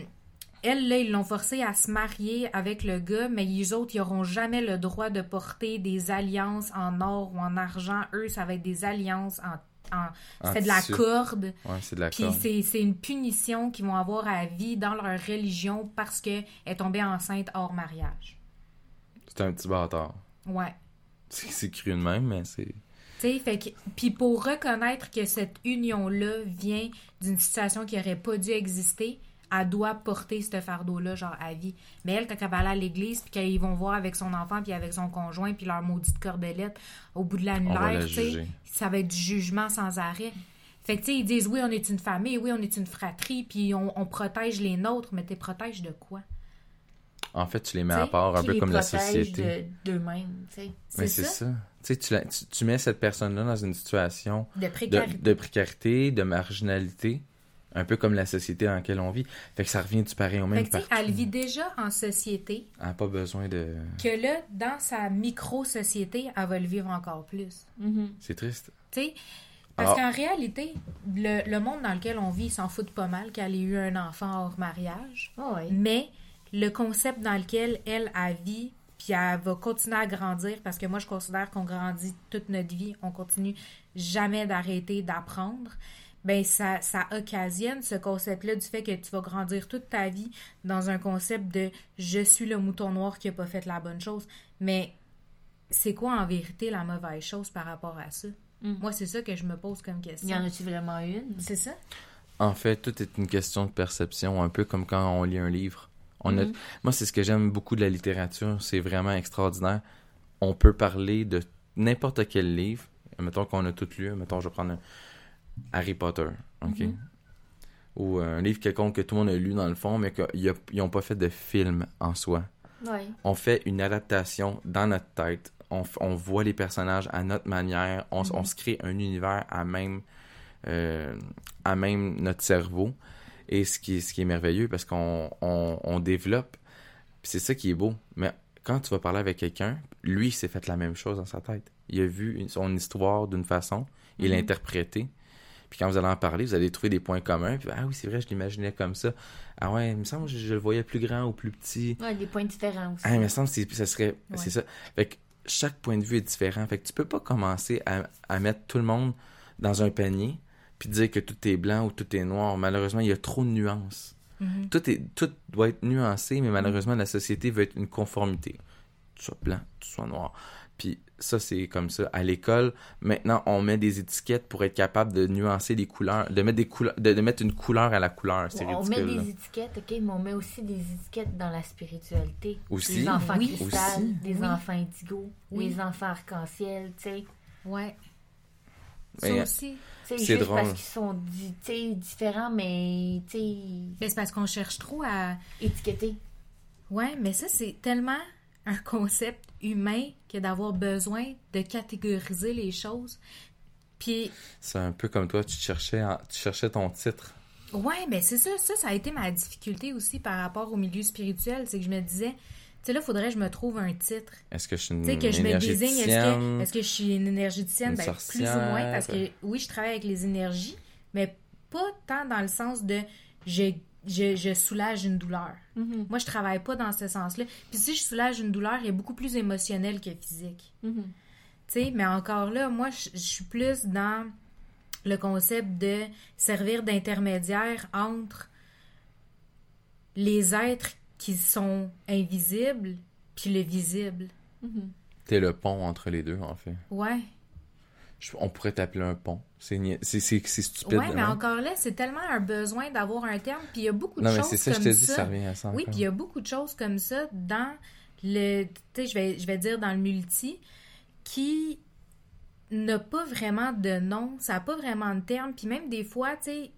elle, là, ils l'ont forcée à se marier avec le gars, mais les autres, ils n'auront jamais le droit de porter des alliances en or ou en argent. Eux, ça va être des alliances en... c'est de la corde. Ouais, c'est de la Puis c'est une punition qu'ils vont avoir à vie dans leur religion parce qu'elle est tombée enceinte hors mariage. C'est un petit bâtard. Ouais. C'est cru de même, mais c'est. Tu sais, fait que. Puis pour reconnaître que cette union-là vient d'une situation qui aurait pas dû exister, elle doit porter ce fardeau-là, genre, à vie. Mais elle, quand elle va aller à l'église, puis qu'ils vont voir avec son enfant, puis avec son conjoint, puis leur maudite cordelette, au bout de l'annulaire, la tu sais, ça va être du jugement sans arrêt. Fait que, tu sais, ils disent, oui, on est une famille, oui, on est une fratrie, puis on, on protège les nôtres, mais t'es protèges de quoi? En fait, tu les mets à part, un peu comme la société. de- d'eux-mêmes, tu sais. Mais C'est ça? ça. Tu sais, tu, la- tu, tu mets cette personne-là dans une situation De de, précarité. de précarité, de marginalité, un peu comme la société dans laquelle on vit. Fait que ça revient du pareil au Fait même que, elle vit déjà en société, Elle n'a pas besoin de... que là, dans sa micro-société, elle va le vivre encore plus. Mhm. C'est triste. Tu sais, parce qu'en réalité, le, le monde dans lequel on vit, ils s'en foutent pas mal qu'elle ait eu un enfant hors mariage. Ah ouais. Mais le concept dans lequel elle a vit, puis elle va continuer à grandir, parce que moi, je considère qu'on grandit toute notre vie, on continue jamais d'arrêter d'apprendre, ben ça, ça occasionne ce concept-là du fait que tu vas grandir toute ta vie dans un concept de « je suis le mouton noir qui a pas fait la bonne chose ». Mais c'est quoi en vérité la mauvaise chose par rapport à ça? Mm. Moi, c'est ça que je me pose comme Il y en question. a-tu vraiment une? C'est ça? En fait, tout est une question de perception, un peu comme quand on lit un livre. On a... Mhm. Moi, c'est ce que j'aime beaucoup de la littérature. C'est vraiment extraordinaire. On peut parler de n'importe quel livre. Mettons qu'on a tout lu. Mettons, je vais prendre un Harry Potter. OK? Mhm. Ou un livre quelconque que tout le monde a lu dans le fond, mais qu'ils n'ont pas fait de film en soi. Ouais. On fait une adaptation dans notre tête. On, on voit les personnages à notre manière. On, on se crée un univers à même, euh, à même notre cerveau. Et ce qui, est- ce qui est merveilleux, parce qu'on on, on développe. C'est ça qui est beau. Mais quand tu vas parler avec quelqu'un, lui, il s'est fait la même chose dans sa tête. Il a vu une- son histoire d'une façon. Il l'a Mhm. interprété. Puis quand vous allez en parler, vous allez trouver des points communs. Puis, ah oui, c'est vrai, je l'imaginais comme ça. Ah ouais, il me semble que je, je le voyais plus grand ou plus petit. Ouais, des points différents aussi. Ah, il me semble que ça serait. Ouais. C'est ça. Fait que chaque point de vue est différent. Fait que tu peux pas commencer à, à mettre tout le monde dans un panier puis dire que tout est blanc ou tout est noir. Malheureusement, il y a trop de nuances. Mhm. Tout, est, tout doit être nuancé, mais malheureusement, la société veut être une conformité. Tu sois blanc, tu sois noir. Puis ça, c'est comme ça. À l'école, maintenant, on met des étiquettes pour être capable de nuancer les couleurs, de mettre, des couleurs, de, de mettre une couleur à la couleur. C'est on met des étiquettes, ok, mais on met aussi des étiquettes dans la spiritualité. Aussi. Des enfants Oui. cristal, Aussi. des Oui. enfants indigo, Oui. des enfants arc-en-ciel, tu sais. Ouais. Ça Mais- aussi. C'est C'est juste drôle. parce qu'ils sont différents, mais Ben, c'est parce qu'on cherche trop à. étiquetés. Ouais, mais ça, c'est tellement un concept humain que d'avoir besoin de catégoriser les choses. Puis, C'est un peu comme toi, tu cherchais, en- tu cherchais ton titre. ouais, mais c'est ça, ça, ça a été ma difficulté aussi par rapport au milieu spirituel. C'est que je me disais, sais, là, faudrait que je me trouve un titre. Est-ce que je suis une Tu sais, que je me désigne, est-ce que, énergéticienne? est-ce que je suis une énergéticienne? Une Ben, plus ou moins, parce que oui, je travaille avec les énergies, mais pas tant dans le sens de je, je, je soulage une douleur. Mhm, Moi, je travaille pas dans ce sens-là. Puis si je soulage une douleur, elle est beaucoup plus émotionnelle que physique. mhm. Tu sais, mais encore là, moi, je, je suis plus dans le concept de servir d'intermédiaire entre les êtres qui sont invisibles puis le visible. Mhm. T'es le pont entre les deux, en fait. Ouais. je- on pourrait t'appeler un pont. C'est nia- c'est c'est- c'est stupide. Ouais, mais hein. encore là, c'est tellement un besoin d'avoir un terme. Puis il y a beaucoup de Non, mais choses c'est ça, je comme te dis, ça. ça revient à ça. Oui, puis il y a beaucoup de choses comme ça dans le, tu sais, je vais, je vais dire dans le multi, qui n'a pas vraiment de nom, ça n'a pas vraiment de terme, puis même des fois, tu sais,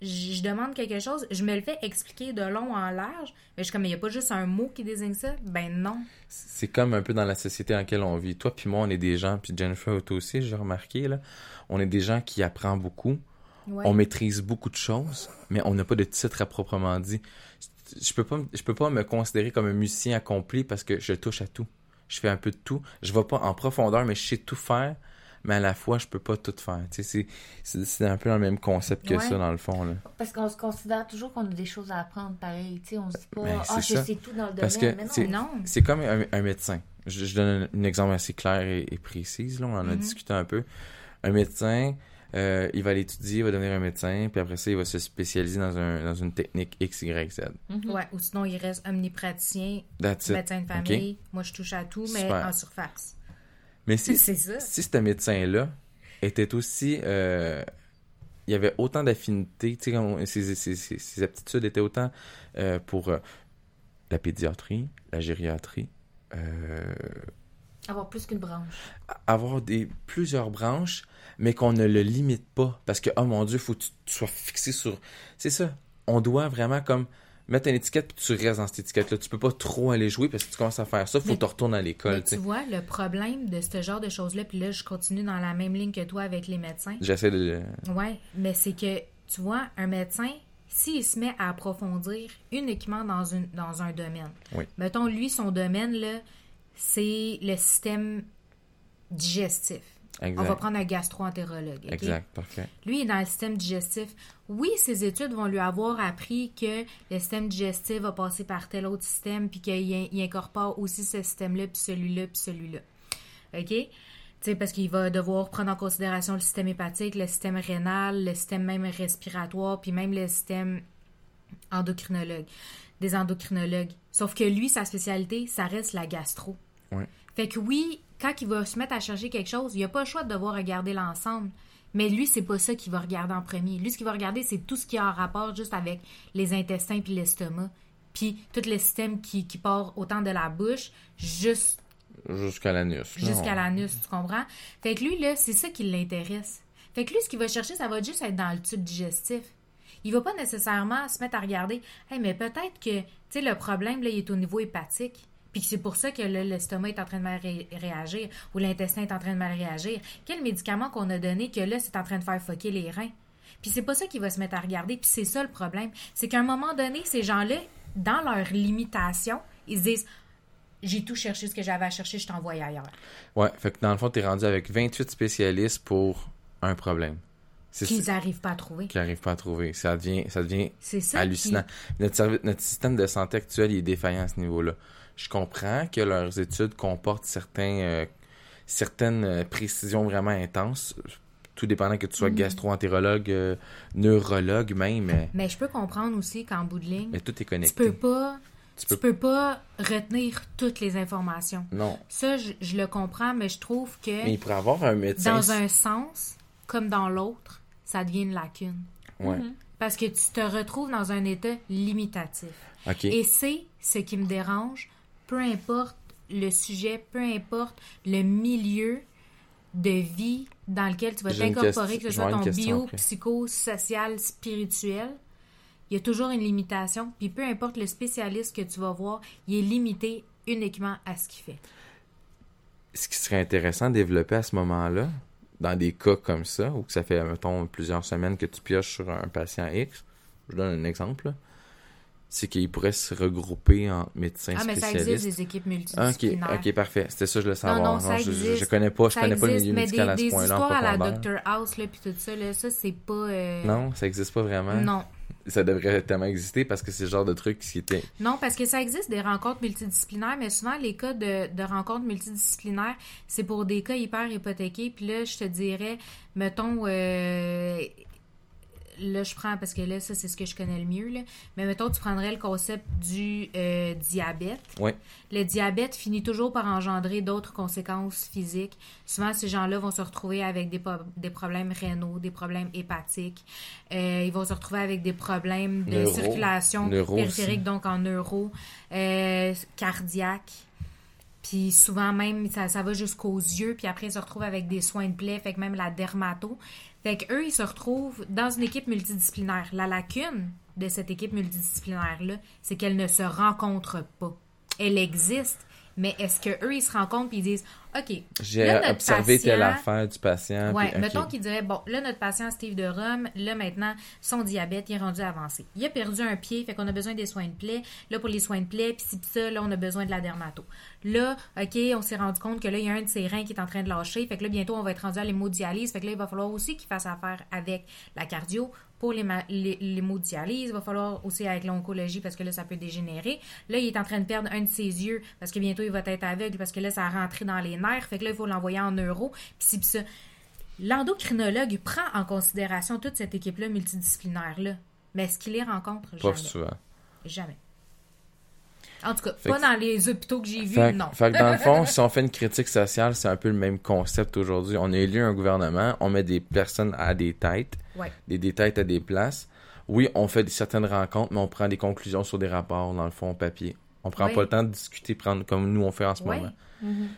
je demande quelque chose, je me le fais expliquer de long en large, mais je suis comme, il n'y a pas juste un mot qui désigne ça? Ben non. C'est comme un peu dans la société dans laquelle on vit. Toi puis moi, on est des gens, puis Jennifer, toi aussi, j'ai remarqué, là, on est des gens qui apprennent beaucoup, Ouais. on maîtrise beaucoup de choses, mais on n'a pas de titre à proprement dit. Je peux pas, me- je peux pas me considérer comme un musicien accompli parce que je touche à tout. Je fais un peu de tout. Je vais pas en profondeur, mais je sais tout faire. Mais à la fois, je peux pas tout faire. Tu sais, c'est- c'est un peu dans le même concept que Ouais. ça, dans le fond. Là. Parce qu'on se considère toujours qu'on a des choses à apprendre pareil. Tu sais, on se dit pas, Ben, ah, c'est je ça. sais tout dans le Parce domaine. que mais non. c'est- Non. C'est comme un, un médecin. Je, je donne un, un exemple assez clair et, et précis. Là, on en a Mhm. discuté un peu. Un médecin, euh, il va l'étudier, il va devenir un médecin, puis après ça, il va se spécialiser dans, un, dans une technique X, Y, Z. Mhm. Ouais, ou sinon, il reste omnipraticien, That's it. médecin de famille. Moi, je touche à tout, mais Super. en surface. Mais si, si ce médecin-là était aussi... euh, il y avait autant d'affinités, ses, ses- ses- ses aptitudes étaient autant euh, pour euh, la pédiatrie, la gériatrie, Avoir plus qu'une branche. avoir des plusieurs branches, mais qu'on ne le limite pas. Parce que, oh mon Dieu, faut que tu, tu sois fixé sur... C'est ça. On doit vraiment comme mettre une étiquette puis tu restes dans cette étiquette-là. Tu peux pas trop aller jouer parce que tu commences à faire ça, faut Mais- que tu retournes à l'école, tu vois, le problème de ce genre de choses-là, puis là, je continue dans la même ligne que toi avec les médecins. J'essaie de... Ouais, mais c'est que, tu vois, un médecin, s'il se met à approfondir uniquement dans, une, dans un domaine, Oui. mettons, lui, son domaine, là, c'est le système digestif. On va prendre un gastro-entérologue. Exact, parfait. Lui il est dans le système digestif. Oui, ses études vont lui avoir appris que le système digestif va passer par tel autre système, puis qu'il il incorpore aussi ce système-là, puis celui-là, puis celui-là. OK? Tu sais, parce qu'il va devoir prendre en considération le système hépatique, le système rénal, le système même respiratoire, puis même le système endocrinologue, des endocrinologues. Sauf que lui, sa spécialité, ça reste la gastro. Ouais. Fait que oui, quand il va se mettre à chercher quelque chose, il a pas le choix de devoir regarder l'ensemble. Mais lui, c'est pas ça qu'il va regarder en premier. Lui, ce qu'il va regarder, c'est tout ce qui a en rapport juste avec les intestins puis l'estomac. Puis tout le système qui, qui part autant de la bouche juste Jusqu'à l'anus. jusqu'à l'anus, tu comprends? Fait que lui, là, c'est ça qui l'intéresse. Fait que lui, ce qu'il va chercher, ça va juste être dans le tube digestif. Il va pas nécessairement se mettre à regarder, hey, mais peut-être que, tu sais, le problème, là, il est au niveau hépatique. Puis c'est pour ça que l'estomac est en train de mal ré- réagir ou l'intestin est en train de mal réagir. Quel médicament qu'on a donné que là, c'est en train de faire foquer les reins? Puis c'est pas ça qu'il va se mettre à regarder. Puis c'est ça le problème. C'est qu'à un moment donné, ces gens-là, dans leur limitation, ils se disent J'ai tout cherché ce que j'avais à chercher, je t'envoie ailleurs. Ouais, fait que dans le fond, t'es rendu avec 28 spécialistes pour un problème. Qu'ils n'arrivent pas à trouver. qu'ils n'arrivent pas à trouver. Ça devient, ça devient ça. hallucinant. Notre, notre système de santé actuel il est défaillant à ce niveau-là. Je comprends que leurs études comportent certains, euh, certaines euh, précisions vraiment intenses, tout dépendant que tu sois Mhm. gastro-entérologue, euh, neurologue même, mais, je peux comprendre aussi qu'en bout de ligne, mais tout est tu connecté. peux pas, Tu tu peux- pas retenir toutes les informations. Non, Ça, je, je le comprends, mais je trouve que mais il pourrait avoir un médecin. dans un sens, comme dans l'autre, ça devient une lacune. Ouais, Parce que tu te retrouves dans un état limitatif. ok. Et c'est ce qui me dérange, peu importe le sujet, peu importe le milieu de vie dans lequel tu vas t'incorporer, que ce soit ton bio, après. psycho, social, spirituel, il y a toujours une limitation. Puis peu importe le spécialiste que tu vas voir, il est limité uniquement à ce qu'il fait. ce qui serait intéressant de développer à ce moment-là, dans des cas comme ça, où que ça fait, mettons, plusieurs semaines que tu pioches sur un patient X, je donne un exemple, là, c'est qu'ils pourraient se regrouper en médecins Ah, mais ça spécialistes. existe des équipes Ah, ok, multidisciplinaires. ok, parfait. C'était ça, je le savais. non, ça je, je, existe. je connais pas, je Ça connais pas le existe, milieu mais médical des, à ce des point-là en histoires à la. Dr House, là, puis tout ça, là, ça, c'est pas... euh, Non, ça existe pas vraiment. Non. Ça devrait tellement exister parce que c'est le genre de truc qui était. Non, parce que ça existe des rencontres multidisciplinaires, mais souvent les cas de, de rencontres multidisciplinaires, c'est pour des cas hyper hypothéqués. Puis là, je te dirais, mettons, euh, là, je prends, parce que là, ça, c'est ce que je connais le mieux, là. Mais mettons, tu prendrais le concept du euh, diabète. Oui. Le diabète finit toujours par engendrer d'autres conséquences physiques. Souvent, ces gens-là vont se retrouver avec des, problèmes rénaux, des problèmes hépatiques. Euh, ils vont se retrouver avec des problèmes de Neuro. circulation Neuro périphérique, aussi. donc en neuro, euh, cardiaque. Puis souvent même, ça, ça va jusqu'aux yeux, puis après, ils se retrouvent avec des soins de plaie, fait que même la dermato. Fait qu'eux, ils se retrouvent dans une équipe multidisciplinaire. La lacune de cette équipe multidisciplinaire-là, c'est qu'elle ne se rencontre pas. Elle existe, mais est-ce qu'eux, ils se rencontrent puis ils disent, OK, J'ai observé telle patient- affaire du patient. Ok. mettons qu'il dirait, bon, là, notre patient Steve de Rome, là, maintenant, son diabète, il est rendu avancé. Il a perdu un pied, fait qu'on a besoin des soins de plaie. Là, pour les soins de plaie, puis si pis ça, là, on a besoin de la dermato. Là, OK, on s'est rendu compte que là, il y a un de ses reins qui est en train de lâcher, fait que là, bientôt, on va être rendu à l'hémodialyse, fait que là, il va falloir aussi qu'il fasse affaire avec la cardio. Pour les les- l'hémodialyse, il va falloir aussi avec l'oncologie parce que là, ça peut dégénérer. Là, il est en train de perdre un de ses yeux parce que bientôt, il va être aveugle parce que là, ça a rentré dans les nerfs. Fait que là, il faut l'envoyer en neuro. Puis si ça. L'endocrinologue prend en considération toute cette équipe-là multidisciplinaire-là. Mais est-ce qu'il les rencontre? Pas Jamais. souvent. Jamais. En tout cas, Fait pas que- dans les hôpitaux que j'ai vus, non. fait que dans le fond, si on fait une critique sociale, c'est un peu le même concept aujourd'hui. On a élu un gouvernement, on met des personnes à des têtes, Ouais. des, des têtes à des places. Oui, on fait certaines rencontres, mais on prend des conclusions sur des rapports, dans le fond, papier. On prend Oui. pas le temps de discuter, prendre comme nous on fait en ce moment.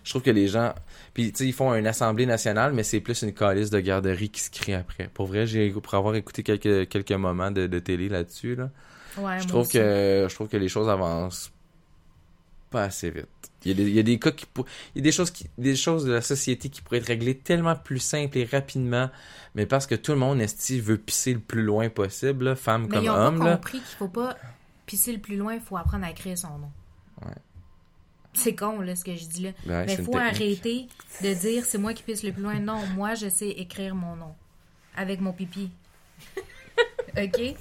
Je trouve que les gens, puis tu sais, ils font une assemblée nationale, mais c'est plus une calice de garderie qui se crée après. Pour vrai, j'ai pour avoir écouté quelques quelques moments de, de télé là-dessus, là, Ouais, je trouve que je trouve que les choses avancent pas assez vite. Il y a des, il y a des cas qui il y a des choses qui des choses de la société qui pourraient être réglées tellement plus simple et rapidement, mais parce que tout le monde esti veut pisser le plus loin possible, là, femme Mais comme ils ont homme là? compris qu'il faut pas pisser le plus loin, il faut apprendre à écrire son nom. Ouais. C'est con, là, ce que je dis là. Ouais, Mais il faut arrêter de dire c'est moi qui pisse le plus loin. Non, moi, je sais écrire mon nom. Avec mon pipi. OK?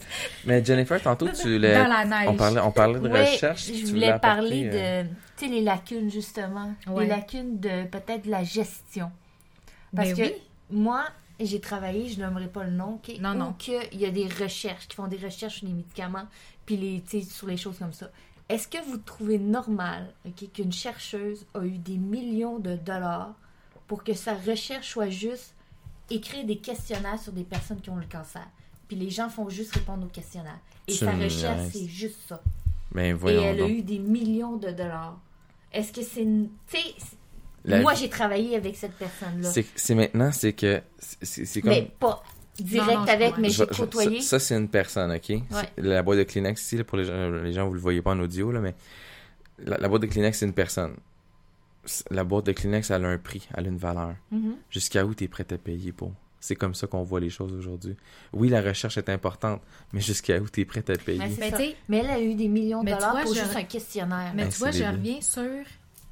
Mais Jennifer, tantôt tu l'as Dans la neige. on parlait on parlait de recherche, je voulais parler euh, de, tu sais, les lacunes, justement. Ouais. Les lacunes de peut-être la gestion. Parce Ben que oui. moi, j'ai travaillé, je nommerai pas le nom, OK? Non, non. que il y a des recherches, qui font des recherches sur les médicaments, puis les, tu sais, sur les choses comme ça. Est-ce que vous trouvez normal ok, qu'une chercheuse a eu des millions de dollars pour que sa recherche soit juste écrire des questionnaires sur des personnes qui ont le cancer? Puis les gens font juste répondre aux questionnaires. Et Tu sa me recherche, c'est juste ça. Mais Et elle a eu des millions de dollars. Est-ce que c'est. une- Tu sais, c'est- La- moi j'ai travaillé avec cette personne-là. c'est maintenant c'est que c'est comme Mais pas direct Non, non, je avec, mais Je- j'ai côtoyé. Ça, ça, c'est une personne, OK? La boîte de Kleenex ici, là, pour les gens, les gens, vous le voyez pas en audio, là, mais la, la boîte de Kleenex, c'est une personne. La boîte de Kleenex, elle a un prix, elle a une valeur. Mhm. Jusqu'à où tu es prêt à payer pour? C'est comme ça qu'on voit les choses aujourd'hui. Oui, la recherche est importante, mais jusqu'à où tu es prêt à payer? Mais Mais sais- Mais elle a eu des millions de Mais tu dollars vois, pour je- juste un questionnaire. Mais Ben, tu vois, je reviens sur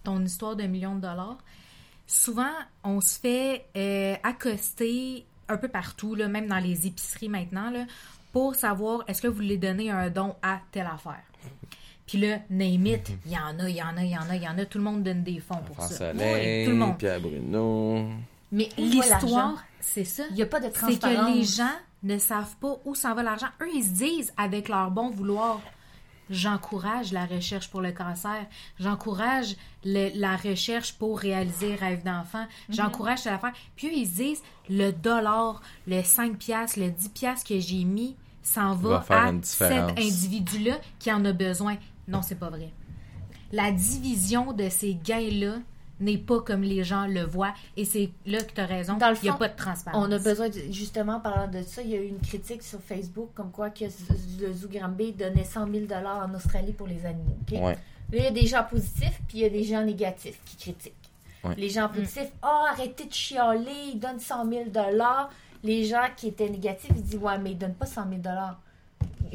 ton histoire de millions de dollars. Souvent, on se fait euh, accoster un peu partout, là, même dans les épiceries maintenant, là, pour savoir est-ce que vous voulez donner un don à telle affaire. Puis là, name it, il y en a, il y en a, il y en a, il y en a. Tout le monde donne des fonds pour France ça. Soleil, Oui, tout le monde. Pierre Bruno. Mais? L'histoire, c'est ça. Il n'y a pas de C'est transparence. que les gens ne savent pas où s'en va l'argent. Eux, ils se disent avec leur bon vouloir. J'encourage la recherche pour le cancer. J'encourage le- la recherche pour réaliser rêve d'enfant. J'encourage cette affaire. Puis eux, ils se disent le dollar, le 5 piastres, le 10 piastres que j'ai mis s'en va, Va faire à cet individu-là qui en a besoin. Non, c'est pas vrai. La division de ces gains-là n'est pas comme les gens le voient. Et c'est là que tu as raison. Dans le Il n'y a pas de transparence. On a besoin, de- justement, parlant de ça, il y a eu une critique sur Facebook comme quoi que le Zoo Granby donnait 100 000 en Australie pour les animaux. Ouais. Là, il y a des gens positifs, puis il y a des gens négatifs qui critiquent. Ouais. Les gens positifs, oh, arrêtez de chialer, ils donnent 100 000 Les gens qui étaient négatifs, ils disent, ouais, mais ils donnent pas 100 000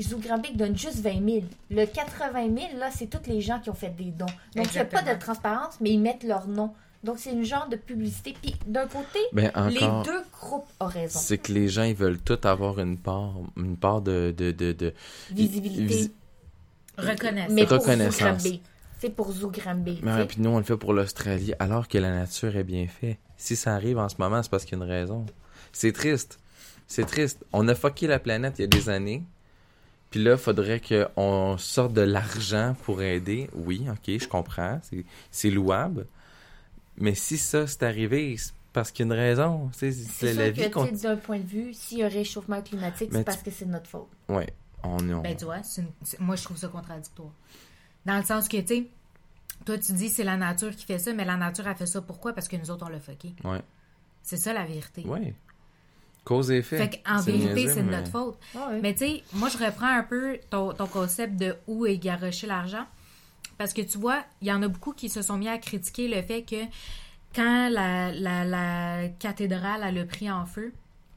Zoo Granby donne juste 20 000 Le 80 000 là, c'est tous les gens qui ont fait des dons. Donc, il n'y a pas de transparence, mais ils mettent leur nom. Donc, c'est une genre de publicité. Puis, d'un côté, Ben, les deux groupes ont raison. c'est que les gens, ils veulent tous avoir une part, une part de, de, de, de- Visibilité. Visi- Reconnaissance. Mais Reconnaissance. C'est pour Zoo Granby. Mais ouais, puis nous, on le fait pour l'Australie, alors que la nature est bien faite. Si ça arrive en ce moment, c'est parce qu'il y a une raison. C'est triste. C'est triste. On a fucké la planète il y a des années. Puis là, faudrait qu'on sorte de l'argent pour aider. Oui, ok, je comprends. C'est- C'est louable. Mais si ça, c'est arrivé, c'est parce qu'il y a une raison. C'est la que, vie tu qu'on... d'un point de vue, s'il y a un réchauffement climatique, Mais c'est parce tu- que c'est de notre faute. Ouais, on, on... Ben, tu vois, c'est une- c'est- moi, je trouve ça contradictoire. Dans le sens que, tu sais, toi, tu dis c'est la nature qui fait ça, mais la nature, elle fait ça pourquoi? Parce que nous autres, on l'a fucké. Ouais. C'est ça, la vérité. Ouais. Cause et effet. Fait qu'en C'est vérité, c'est de mais- notre faute. Ah. Mais tu sais, moi, je reprends un peu ton, ton concept de où est garoché l'argent. Parce que tu vois, il y en a beaucoup qui se sont mis à critiquer le fait que quand la, la, la cathédrale a le pris en feu,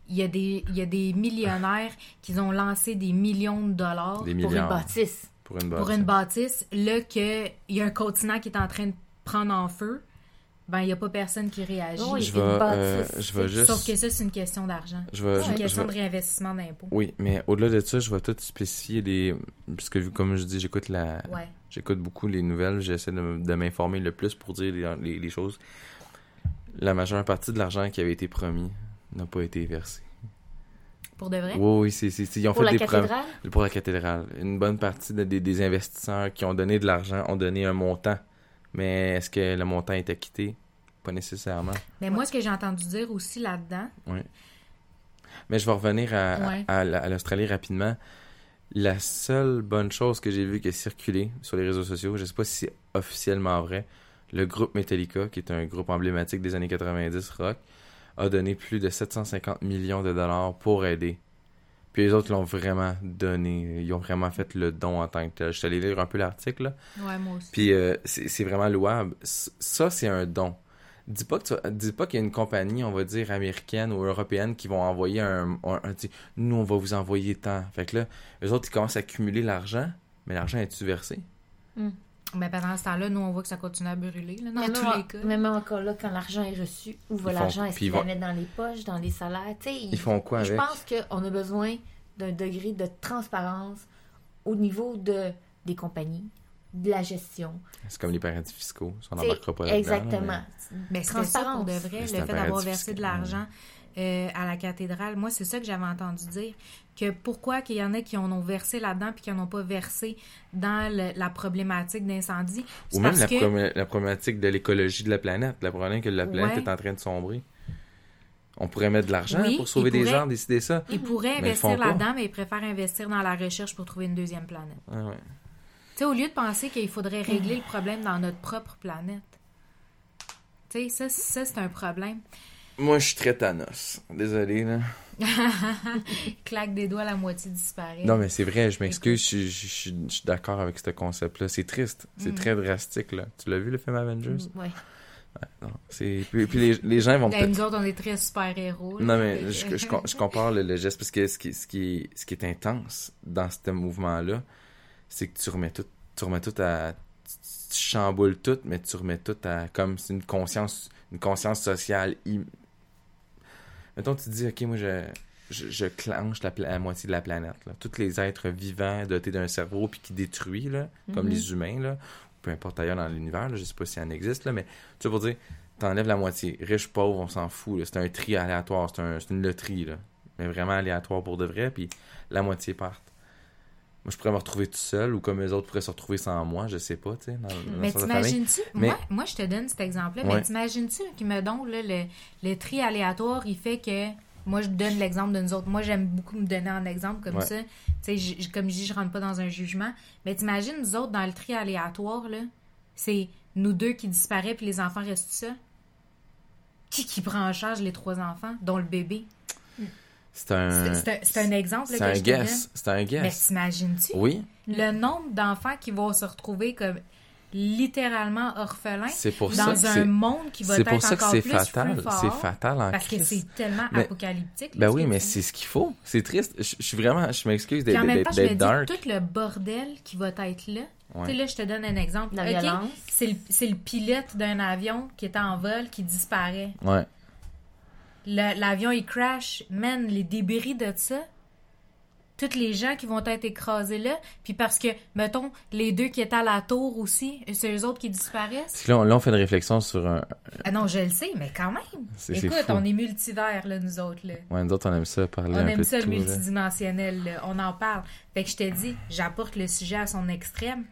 il y, a des, il y a des millionnaires qui ont lancé des millions de dollars Des pour une bâtisse. Pour une pour bâtisse. une bâtisse. Là, qu'il y a un continent qui est en train de prendre en feu, ben, il n'y a pas personne qui réagit. Oui, Je vais, euh, je vais juste... Sauf que ça, c'est une question d'argent. Je vais, C'est une je question vais- de réinvestissement d'impôts. Oui, mais au-delà de ça, je vais tout spécifier les... Parce que, comme je dis, j'écoute la... Ouais. J'écoute beaucoup les nouvelles, j'essaie de, m'informer le plus pour dire les, les- les choses. La majeure partie de l'argent qui avait été promis n'a pas été versé. Pour de vrai? Oui, oui, c'est, c'est- c'est- ils ont Pour fait la des prom- cathédrale, pour la cathédrale. Une bonne partie de- des, des investisseurs qui ont donné de l'argent ont donné un montant. Mais est-ce que le montant est acquitté? Pas nécessairement. Mais moi, ce que j'ai entendu dire aussi là-dedans, Mais je vais revenir à, Ouais. à- à la- à l'Australie rapidement. La seule bonne chose que j'ai vue qui a circulé sur les réseaux sociaux, je sais pas si c'est officiellement vrai, le groupe Metallica, qui est un groupe emblématique des années 90 rock, a donné plus de 750 millions de dollars pour aider. Puis les autres l'ont vraiment donné. Ils ont vraiment fait le don en tant que tel. Je suis allé lire un peu l'article, là. ouais, moi aussi. Puis euh, c'est vraiment louable. Ça, c'est un don. Dis pas que tu dis pas qu'il y a une compagnie, on va dire américaine ou européenne, qui vont envoyer un, un, nous on va vous envoyer tant. Fait que là, eux autres ils commencent à accumuler l'argent, mais l'argent est-tu versé? Mais pendant ce temps-là, nous, on voit que ça continue à brûler, là, dans même, tous les cas. même encore là, quand l'argent est reçu, où va Ils l'argent? Est-ce ils qu'ils la mettent dans les poches, dans les salaires? Tu sais, Ils font quoi Je avec? pense qu'on a besoin d'un degré de transparence au niveau de, des compagnies, de la gestion. C'est comme les paradis fiscaux, ça, on n'embarquera pas là-dedans. Exactement. là, Mais c'était ça pour de Transparence. vrai, Mais le fait d'avoir versé de l'argent euh, à la cathédrale. Moi, c'est ça que j'avais entendu dire. Que pourquoi qu'il y en a qui en ont versé là-dedans puis qui n'en ont pas versé dans le- la problématique d'incendie? Ou même la, que... problé- la problématique de l'écologie de la planète. Le problème que la planète Ouais. est en train de sombrer. On pourrait mettre de l'argent Oui, pour sauver des gens, décider ça. Ils pourraient investir là-dedans, mais ils préfèrent investir dans la recherche pour trouver une deuxième planète. Ah ouais. Tu sais, au lieu de penser qu'il faudrait régler le problème dans notre propre planète. Tu sais, ça, ça c'est un problème. Moi, je suis très Thanos. Désolé, là. Claque des doigts, la moitié disparaît. Non, mais c'est vrai, je m'excuse, je, je- je- je suis d'accord avec ce concept-là. C'est triste, Mm. c'est très drastique, là. Tu l'as vu, le film Avengers? Ouais. Non, c'est... Puis, puis les, les gens vont Ben, peut-être... nous autres, on est très super-héros. là. Non, mais je, je, com- je compare le, le geste, parce que ce qui, ce, qui est, ce qui est intense dans ce mouvement-là, c'est que tu remets tout, tu remets tout à... Tu chamboules tout, mais tu remets tout à... Comme c'est une conscience, une conscience sociale. im- Mettons, tu te dis, OK, moi, je... Je, je clenche la, moitié de la planète. Là. Tous les êtres vivants dotés d'un cerveau puis qui détruit, là, comme Mhm. les humains, là, peu importe ailleurs dans l'univers, je sais pas si ça en existe, là, mais tu sais, pour dire, t'enlèves la moitié. Riche, pauvre, on s'en fout. C'est un tri aléatoire, c'est un- c'est une loterie, là. mais vraiment aléatoire pour de vrai, puis la moitié part. Moi, je pourrais me retrouver tout seul, ou comme les autres pourraient se retrouver sans moi, je sais pas, tu sais, Mais t'imagines-tu, Mais- moi, moi je te donne cet exemple-là, Ouais. mais t'imagines-tu qui me donne le, le tri aléatoire, il fait que, moi je donne l'exemple de nous autres, moi j'aime beaucoup me donner un exemple comme Ouais. ça, tu sais, comme je dis, je rentre pas dans un jugement, mais t'imagines nous autres dans le tri aléatoire, là, c'est nous deux qui disparaissent puis les enfants restent ça. Qui qui prend en charge les trois enfants, dont le bébé? C'est un... c'est un, exemple C'est que un je guess. C'est un Mais guess. t'imagines-tu? Oui, Le nombre d'enfants qui vont se retrouver comme littéralement orphelins c'est pour dans ça. un monde qui va C'est être pour ça que encore c'est plus fatal. C'est fatal en parce que c'est tellement Mais- apocalyptique. Ben oui, que mais c'est ce qu'il faut. C'est triste. Je, je suis vraiment... Je m'excuse d'être en même d'être- temps, je me dis tout le bordel qui va être là. Ouais. Tu sais, là, je te donne un exemple. La Ok, violence. C'est le, c'est le pilote d'un avion qui est en vol qui disparaît. Ouais. L'avion, il crash. Man, les débris de ça, tous les gens qui vont être écrasés là, puis parce que, mettons, les deux qui étaient à la tour aussi, c'est eux autres qui disparaissent. Là, on, là, on fait une réflexion sur un. Ah non, je le sais, mais quand même. Écoute, on est multivers, là, nous autres, là. Ouais, nous autres, on aime ça parler On un aime peu ça, de le tout. multidimensionnel, là. On en parle. Fait que je te dis, j'apporte le sujet à son extrême.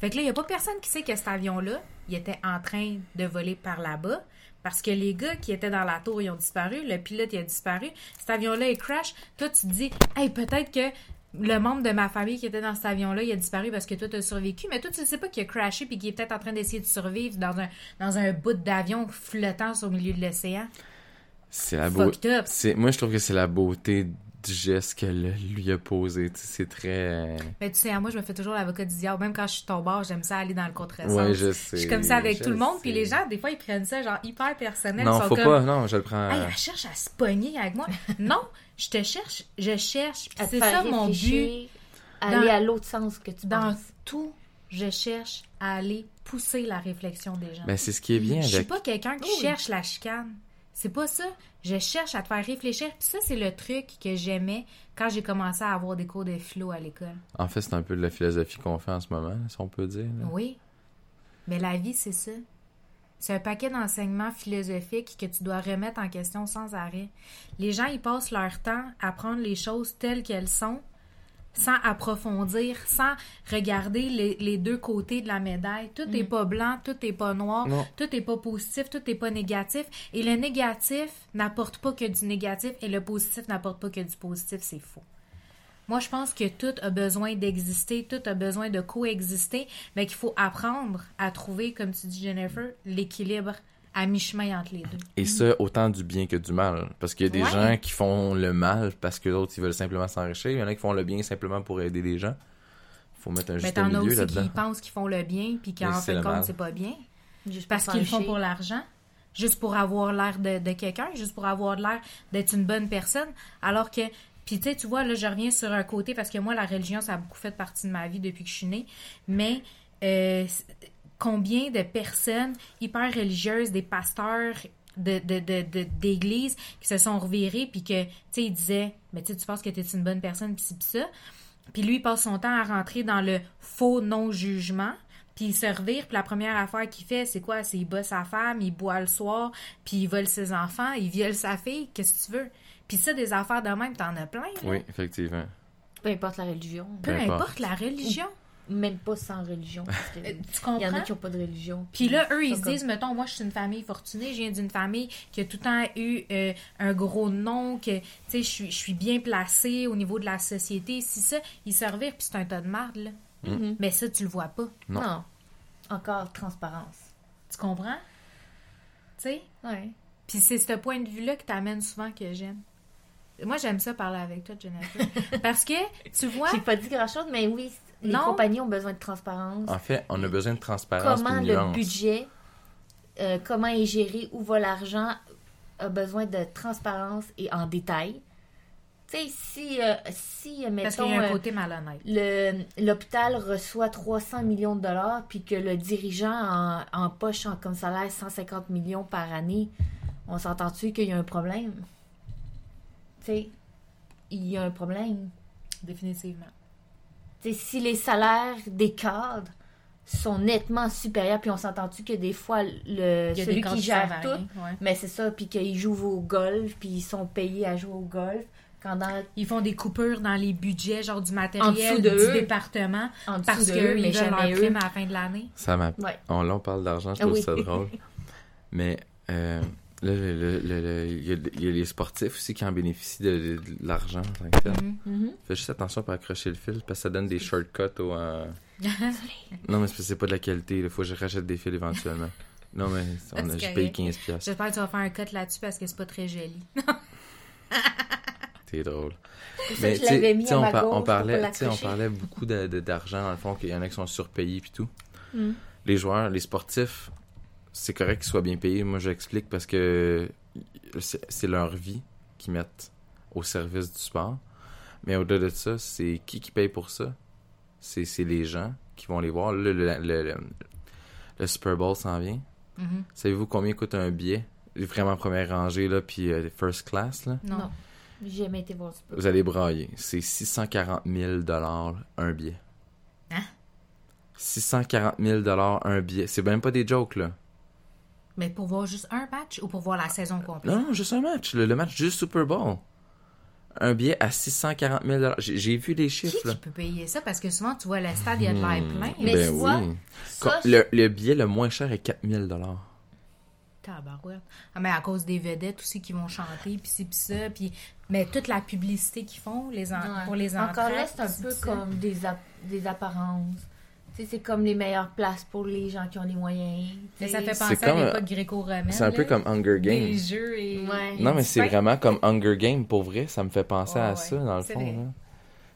Fait que là, il n'y a pas personne qui sait que cet avion-là, il était en train de voler par là-bas. Parce que les gars qui étaient dans la tour, ils ont disparu. Le pilote, il a disparu. Cet avion-là, il crash. Toi, tu te dis, hey, peut-être que le membre de ma famille qui était dans cet avion-là, il a disparu parce que toi, tu as survécu. Mais toi, tu ne sais pas qu'il a crashé puis qu'il est peut-être en train d'essayer de survivre dans un, dans un bout d'avion flottant au milieu de l'océan. C'est la beauté. Moi, je trouve que c'est la beauté du geste qu'elle lui a posé. Tu sais, C'est très. euh, Mais tu sais, moi, je me fais toujours l'avocat du diable. Même quand je suis ton bord, j'aime ça aller dans le contresens. Ouais, je Je sais. suis comme ça avec je tout le monde, puis les gens, des fois, ils prennent ça genre hyper personnel. Non, ils sont faut comme, pas. Non, je le prends. Hey, elle cherche à se pogner avec moi. non, je te cherche, je cherche. C'est ça mon but. Dans- Aller à l'autre sens que tu Dans penses. tout, je cherche à aller pousser la réflexion des gens. Ben, c'est ce qui est bien je suis avec. pas quelqu'un qui Oui. cherche la chicane. C'est pas ça. Je cherche à te faire réfléchir. Puis ça, c'est le truc que j'aimais quand j'ai commencé à avoir des cours de philo à l'école. En fait, c'est un peu de la philosophie qu'on fait en ce moment, si on peut dire. là. Oui. Mais la vie, c'est ça. C'est un paquet d'enseignements philosophiques que tu dois remettre en question sans arrêt. Les gens, ils passent leur temps à prendre les choses telles qu'elles sont, sans approfondir, sans regarder les, les deux côtés de la médaille. Tout n'est pas blanc, tout n'est pas noir, Non. tout n'est pas positif, tout n'est pas négatif. Et le négatif n'apporte pas que du négatif et le positif n'apporte pas que du positif. C'est faux. Moi, je pense que tout a besoin d'exister, tout a besoin de coexister, mais qu'il faut apprendre à trouver, comme tu dis, Jennifer, l'équilibre à mi-chemin entre les deux. Et ça, autant du bien que du mal. Parce qu'il y a des Ouais. gens qui font le mal parce que d'autres, ils veulent simplement s'enrichir. Il y en a qui font le bien simplement pour aider les gens. faut mettre un Mais juste t'en as milieu aussi là-dedans. qui pensent qu'ils font le bien, puis qu'en fin de compte, c'est pas bien. Juste Parce qu'ils le font pour l'argent, juste pour avoir l'air de, de quelqu'un, juste pour avoir l'air d'être une bonne personne. Alors que, puis tu sais, tu vois, là, je reviens sur un côté, parce que moi, la religion, ça a beaucoup fait partie de ma vie depuis que je suis née. Mais euh, combien de personnes hyper religieuses, des pasteurs de, de, de, de- d'église qui se sont revirés, puis que, tu sais, ils disaient, mais tu sais, tu penses que t'es une bonne personne, puis puis ça. Puis lui, il passe son temps à rentrer dans le faux non-jugement. Puis il se revire, puis la première affaire qu'il fait, c'est quoi? C'est il bat sa femme, il boit le soir, puis il vole ses enfants, il viole sa fille, qu'est-ce que tu veux? Puis ça, des affaires de même, t'en as plein, là. Oui, effectivement. Peu importe la religion. Peu Peu importe. importe la religion. Même pas sans religion. Parce que Euh, Tu il y comprends? en a qui n'ont pas de religion. Puis là, eux, ils se comme- disent, mettons, moi, je suis une famille fortunée, je viens d'une famille qui a tout le temps eu euh, un gros nom, que, tu sais, je suis, je suis bien placée au niveau de la société. Si ça, ils se revirent, puis c'est un tas de marde, là. Mhm. Mais ça, tu le vois pas. Non. Non. Encore transparence. Tu comprends? Tu sais? Ouais. Puis c'est ce point de vue-là que t'amènes souvent que j'aime. Moi, j'aime ça parler avec toi, Jennifer. Parce que, tu vois, J'ai pas dit grand-chose, mais oui, les Non. compagnies ont besoin de transparence. En fait, on a besoin de transparence comment le nuance. budget, euh, comment est géré, où va l'argent, a besoin de transparence et en détail. Tu sais, si, euh, si euh, parce qu'il mettons, y a un euh, côté malhonnête. le- l'hôpital reçoit 300 millions de dollars, puis que le dirigeant en, en poche en, comme salaire 150 millions par année, on s'entend-tu qu'il y a un problème? Tu sais, il y a un problème. Définitivement. Tu sais, si les salaires des cadres sont nettement supérieurs, puis on s'entend-tu que des fois, le, Il y a des celui qui gère tout, ouais. mais c'est ça, puis qu'ils jouent au golf, puis ils sont payés à jouer au golf, quand dans, Ils font des coupures dans les budgets, genre du En matériel dessous de du eux. département, en parce qu'ils veulent leur jamais eux. prime à la fin de l'année. Ça m'a... Ouais. On, là, on parle d'argent, je trouve oui. ça drôle. Mais euh, là, le- le- le- le- il y, a- il y a les sportifs aussi qui en bénéficient de, de- de l'argent en tant que tel. Mhm. Mhm. Fais juste attention pour accrocher le fil parce que ça donne des shortcuts au. euh, Non, mais c'est pas de la qualité. Il faut que je rachète des fils éventuellement. Non, mais on a, payé correct. 15$. piastres. J'espère que tu vas faire un cut là-dessus parce que c'est pas très joli. C'est drôle. Mais tu je l'avais sais, on, par- parlait, on parlait beaucoup d'argent, dans le fond, qu'il y en a qui sont surpayés puis tout. Mm. Les joueurs, les sportifs, c'est correct qu'ils soient bien payés. Moi, j'explique parce que c'est leur vie qu'ils mettent au service du sport. Mais au-delà de ça, c'est qui qui paye pour ça? C'est c'est les gens qui vont les voir. Le, le, le- le Super Bowl s'en vient. Mhm. Savez-vous combien coûte un billet? Vraiment première rangée, là, puis euh, first class, là? Non. Non. J'ai jamais été voir le Super Vous allez brailler. C'est 640 000 un billet. Hein? 640 000 un billet. C'est même pas des jokes, là. Mais pour voir juste un match ou pour voir la saison complète? Non, non, juste un match. Le, le match du Super Bowl. Un billet à 640 000 J'ai j'ai vu les Qui chiffres, là. qui peut payer ça? Parce que souvent, tu vois, le stade, il y a de l'air plein. Mais ben tu vois, ça, le, le billet le moins cher est 4 000 Tabarouette. Ah, mais à cause des vedettes aussi qui vont chanter, puis ci, puis ça, puis... Mais toute la publicité qu'ils font les en- Ouais. pour les enfants. Encore là, c'est un peu comme des, ap- des apparences. C'est comme les meilleures places pour les gens qui ont les moyens. tu Mais ça fait C'est penser comme, à l'époque gréco-romaine. C'est un peu là. comme Hunger Des Games. jeux et... Ouais. Non, mais c'est vraiment comme Hunger Games, pour vrai. Ça me fait penser Ouais, à ouais. ça, dans le fond. là.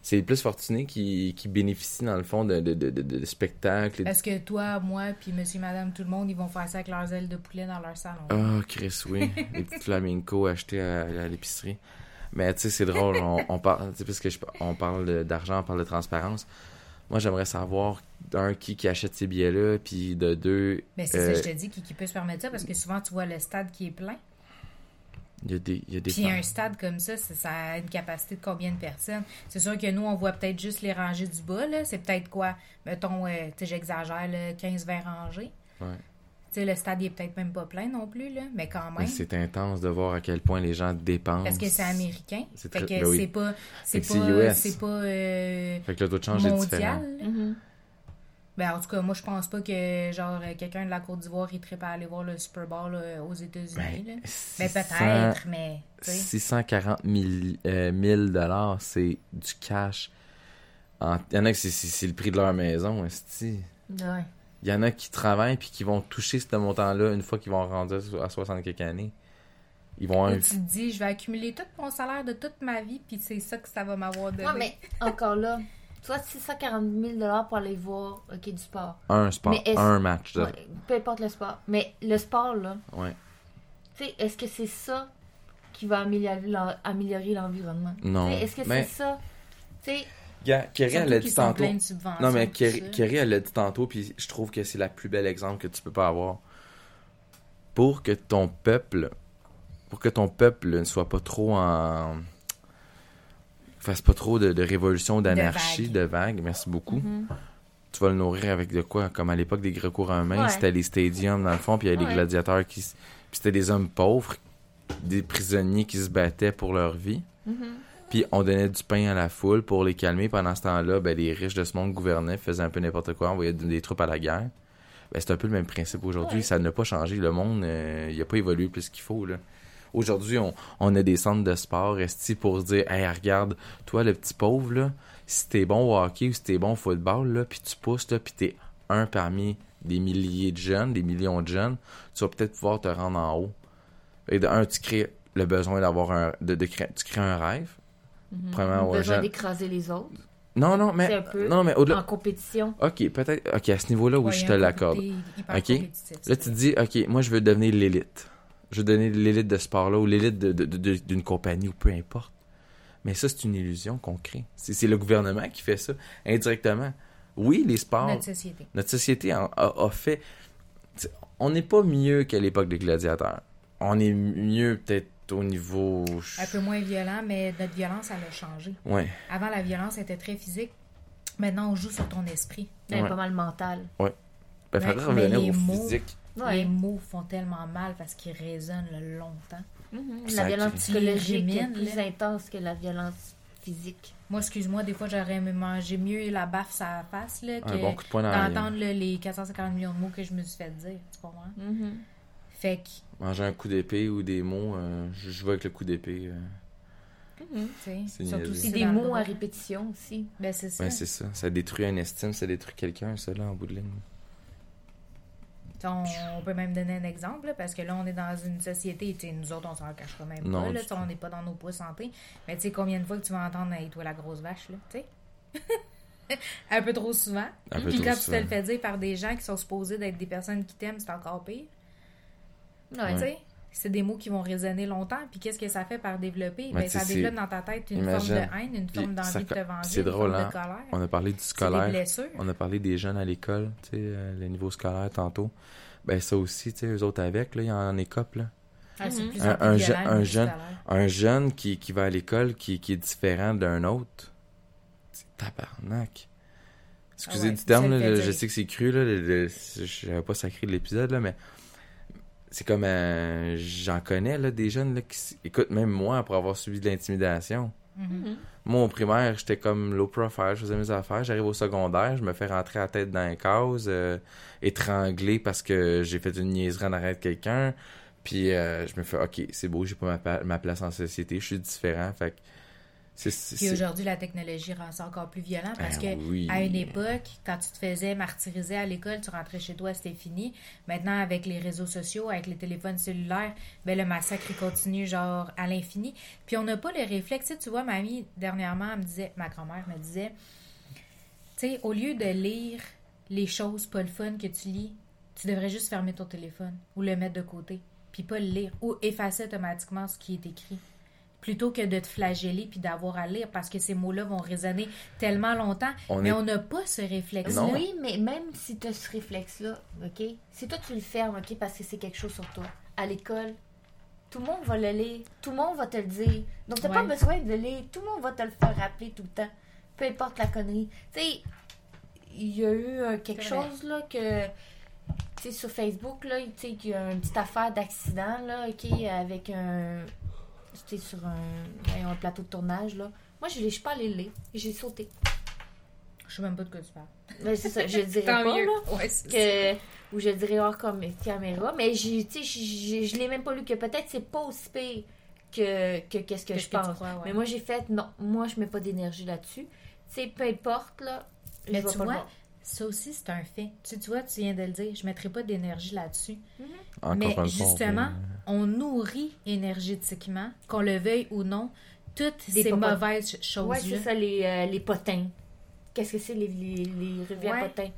C'est les plus fortunés qui, qui bénéficient, dans le fond, de, de, de, de, de spectacles. Est-ce que toi, moi, puis monsieur, madame, tout le monde, ils vont faire ça avec leurs ailes de poulet dans leur salon? Ah, Chris, oui. les petites flamenco achetées à, à l'épicerie. Mais tu sais, c'est drôle. On, on parle, tu sais, parce que je- on parle d'argent, on parle de transparence. Moi, j'aimerais savoir, d'un, qui, qui achète ces billets-là, puis de deux, Mais c'est euh, ça, je te dis, qui, qui peut se permettre ça, parce que souvent, tu vois le stade qui est plein. il y a des, il y a des Puis un stade comme ça, ça, ça a une capacité de combien de personnes? C'est sûr que nous, on voit peut-être juste les rangées du bas, là. C'est peut-être quoi? Mettons, euh, tu sais, j'exagère, là, 15-20 rangées. Ouais. Le stade, il est peut-être même pas plein non plus, là. Mais quand Mais même. c'est intense de voir à quel point les gens dépensent. Parce que c'est américain. C'est Fait très- que ben oui. c'est pas. C'est que pas. c'est US. C'est pas. euh, Fait que le taux de change est différent. Mhm. Ben, en tout cas, moi, je pense pas que, genre, euh, quelqu'un de la Côte d'Ivoire, il tripe à aller voir le Super Bowl là, aux États-Unis, là. Ben, Ben, 600 peut-être, mais. tu sais. 640 000, euh, 1000 dollars, c'est du cash. En- Il y en a que c'est- le prix de leur maison, esti. Ouais. Il y en a qui travaillent puis qui vont toucher ce montant-là une fois qu'ils vont rendre à 60 quelques années. Ils vont un... tu te dis, je vais accumuler tout mon salaire de toute ma vie, puis c'est ça que ça va m'avoir donné. Ouais, mais encore là, soit 640 000 pour aller voir ok, du sport. un sport, un match. De... Ouais, peu importe le sport. Mais le sport, là, Ouais. tu sais, est-ce que c'est ça qui va améliorer l'en- améliorer l'environnement? Non. Tu sais, Est-ce que Mais- c'est ça? Tu sais, Kerry, elle l'a dit tantôt. Non, mais Kerry, elle l'a dit tantôt, puis je trouve que c'est la plus belle exemple que tu peux pas avoir. Pour que ton peuple, pour que ton peuple ne soit pas trop en. fasse pas trop de, de révolution, d'anarchie, de vagues, merci beaucoup. Tu vas le nourrir avec de quoi? Comme à l'époque des Gréco-Romains, Ouais. c'était les stadiums dans le fond, puis il y avait Ouais. les gladiateurs qui. Puis c'était des hommes pauvres, des prisonniers qui se battaient pour leur vie. Puis on donnait du pain à la foule pour les calmer. Pendant ce temps-là, ben, les riches de ce monde gouvernaient, faisaient un peu n'importe quoi, envoyaient des, troupes à la guerre. Ben, c'est un peu le même principe aujourd'hui. Ouais. Ça n'a pas changé. Le monde, euh, il n'a pas évolué plus qu'il faut. Là. Aujourd'hui, on, on a des centres de sport esti pour dire Hey, regarde, toi, le petit pauvre, là, si t'es bon au hockey ou si t'es bon au football, là, puis tu pousses, là, puis t'es un parmi des milliers de jeunes, des millions de jeunes, tu vas peut-être pouvoir te rendre en haut. Et de un, tu crées le besoin d'avoir un. De, de créer, tu crées un rêve. Premièrement, aux besoin jeunes. d'écraser les autres Non, non, mais. un peu Non, mais en au-delà. compétition. Ok, peut-être. Ok, à ce niveau-là, oui, Ouais, je te l'accorde. Ok. Là, tu te dis, ok, moi, je veux devenir l'élite. Je veux donner l'élite de ce sport-là ou l'élite de- de- de- d'une compagnie ou peu importe. Mais ça, c'est une illusion qu'on crée. C'est c'est le gouvernement qui fait ça, indirectement. Oui, les sports, Notre société. notre société en- a, a fait. On n'est pas mieux qu'à l'époque des gladiateurs. On est mieux peut-être au niveau. Un peu moins violent, mais notre violence, elle a changé. Ouais. Avant, la violence était très physique. Maintenant, on joue sur ton esprit. C'est Ouais. pas mal mental. Ben, Mais- faudrait revenir les au mots- physique. Ouais. Les mots font tellement mal parce qu'ils résonnent le longtemps. Mhm. Ça La violence psychologique est plus là. intense que la violence physique. Moi, excuse-moi, des fois, j'aurais aimé manger mieux la baffe sur la face là, que bon d'entendre les 450 millions de mots que je me suis fait dire. Tu comprends? Mhm. Fait que, Manger un coup d'épée ou des mots, euh, je, je vais avec le coup d'épée. euh. Sais, C'est surtout si des mots à répétition aussi. Ben, c'est ça. Ouais, c'est ça. Ça détruit un estime, ça détruit quelqu'un, ça, là, en bout de ligne. On, on peut même donner un exemple, là, parce que là, on est dans une société, tu sais, nous autres, on s'en cachera même Non, pas, là, on n'est pas dans nos poids santé. Mais tu sais, combien de fois que tu vas entendre Hey, toi, la grosse vache, là, tu sais? un peu trop souvent. Un peu Puis trop quand tu te le fais dire par des gens qui sont supposés d'être des personnes qui t'aiment, c'est encore pire. Ouais. Tu sais? C'est des mots qui vont résonner longtemps. Puis qu'est-ce que ça fait par développer? Ben, ça développe dans ta tête une imagine. forme de haine, une forme ça d'envie de te venger, c'est drôle, hein? de colère. On a parlé du des scolaire. On a parlé des jeunes à l'école, tu sais, euh, le niveau scolaire tantôt. Ben ça aussi, tu sais, eux autres avec, là, il y en écope, là. Ah, Mhm. plus Un- un je- jeune- scolaire. Un jeune qui, qui va à l'école qui, qui est différent d'un autre, c'est tabarnak. Excusez Ah ouais, du terme, là, je sais que c'est cru, là, n'avais pas sacré de l'épisode, là, mais c'est comme, euh, j'en connais, là, des jeunes, là, qui, écoute, même moi, pour avoir subi de l'intimidation, Mhm. moi, au primaire, j'étais comme low profile, je faisais mes affaires. J'arrive au secondaire, je me fais rentrer la tête dans les cases, euh, étranglé parce que j'ai fait une niaiserie en arrêt de quelqu'un. Puis euh, je me fais, OK, c'est beau, j'ai pas ma, ma place en société, je suis différent. Fait que Puis aujourd'hui, la technologie rend ça encore plus violent parce Ben que oui. à une époque, quand tu te faisais martyriser à l'école, tu rentrais chez toi, c'était fini. Maintenant, avec les réseaux sociaux, avec les téléphones cellulaires, ben le massacre il continue genre à l'infini. Puis on n'a pas le réflexe. Tu vois, mamie, dernièrement, elle me disait, ma grand-mère me disait, tu sais, au lieu de lire les choses pas le fun que tu lis, tu devrais juste fermer ton téléphone ou le mettre de côté, puis pas le lire ou effacer automatiquement ce qui est écrit plutôt que de te flageller puis d'avoir à lire parce que ces mots-là vont résonner tellement longtemps, On mais est- on n'a pas ce réflexe-là. Non. Oui, mais même si tu as ce réflexe-là, OK? Si toi, tu le fermes, OK, parce que c'est quelque chose sur toi, à l'école, tout le monde va le lire, tout le monde va te le dire. Donc, t'as pas Ouais. besoin de le lire, tout le monde va te le faire rappeler tout le temps. Peu importe la connerie. Tu sais, il y a eu euh, quelque chose, là, que... Tu sais, sur Facebook, là, tu sais, qu'il y a une petite affaire d'accident, là, OK, avec un... C'était sur un, un plateau de tournage, là. Moi, je ne suis pas allée le. J'ai sauté. Je sais même pas de quoi tu parles. Ben, c'est ça, je dirais pas, mieux. là Ouais, que ou je dirais hors comme caméra mais j'ai je l'ai même pas lu que peut-être c'est pas aussi pire que que qu'est-ce que je que pense crois, ouais. mais moi j'ai fait non moi je mets pas d'énergie là-dessus tu sais peu importe là Mais tu vois. Ça aussi, c'est un fait. Tu, tu vois, tu viens de le dire, je ne mettrai pas d'énergie là-dessus. Encore Mais justement, on nourrit énergétiquement, qu'on le veuille ou non, toutes Des ces mauvaises ouais choses-là. c'est ça les, euh, les potins qu'est-ce que c'est les, les, les rivières Ouais. potins?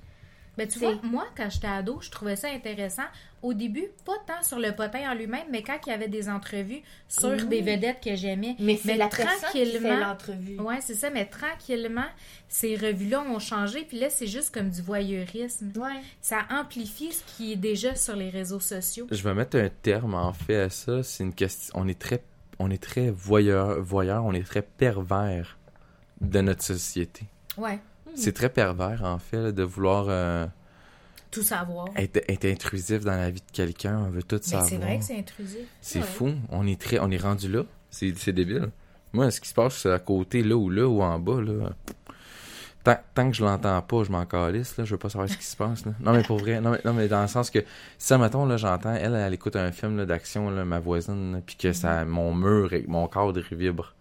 Mais tu C'est- vois, moi, quand j'étais ado, je trouvais ça intéressant. Au début, pas tant sur le potin en lui-même, mais quand il y avait des entrevues sur Oui. des vedettes que j'aimais. mais c'est Mais la personne qui fait tranquillement- l'entrevue Ouais, c'est ça, mais tranquillement, ces revues-là ont changé, puis là, c'est juste comme du voyeurisme. ouais Ça amplifie ce qui est déjà sur les réseaux sociaux. Je vais mettre un terme en fait à ça. C'est une question. On est très, on est très voyeur, voyeur, on est très pervers de notre société. Ouais, C'est très pervers en fait de vouloir euh, tout savoir. être, être intrusif dans la vie de quelqu'un. On veut tout Mais savoir. c'est vrai que c'est intrusif. C'est Ouais. fou. On est très, on est rendu là. C'est, c'est débile. Moi, ce qui se passe à côté, là ou là ou en bas, là. Tant, tant que je l'entends pas, je m'en calisse, là. Je veux pas savoir ce qui se passe, là. Non, mais pour vrai. Non, mais, non, mais dans le sens que, si, mettons, là, j'entends, elle, elle écoute un film, d'action, ma voisine, puis que ça, mon mur et mon cadre, vibre.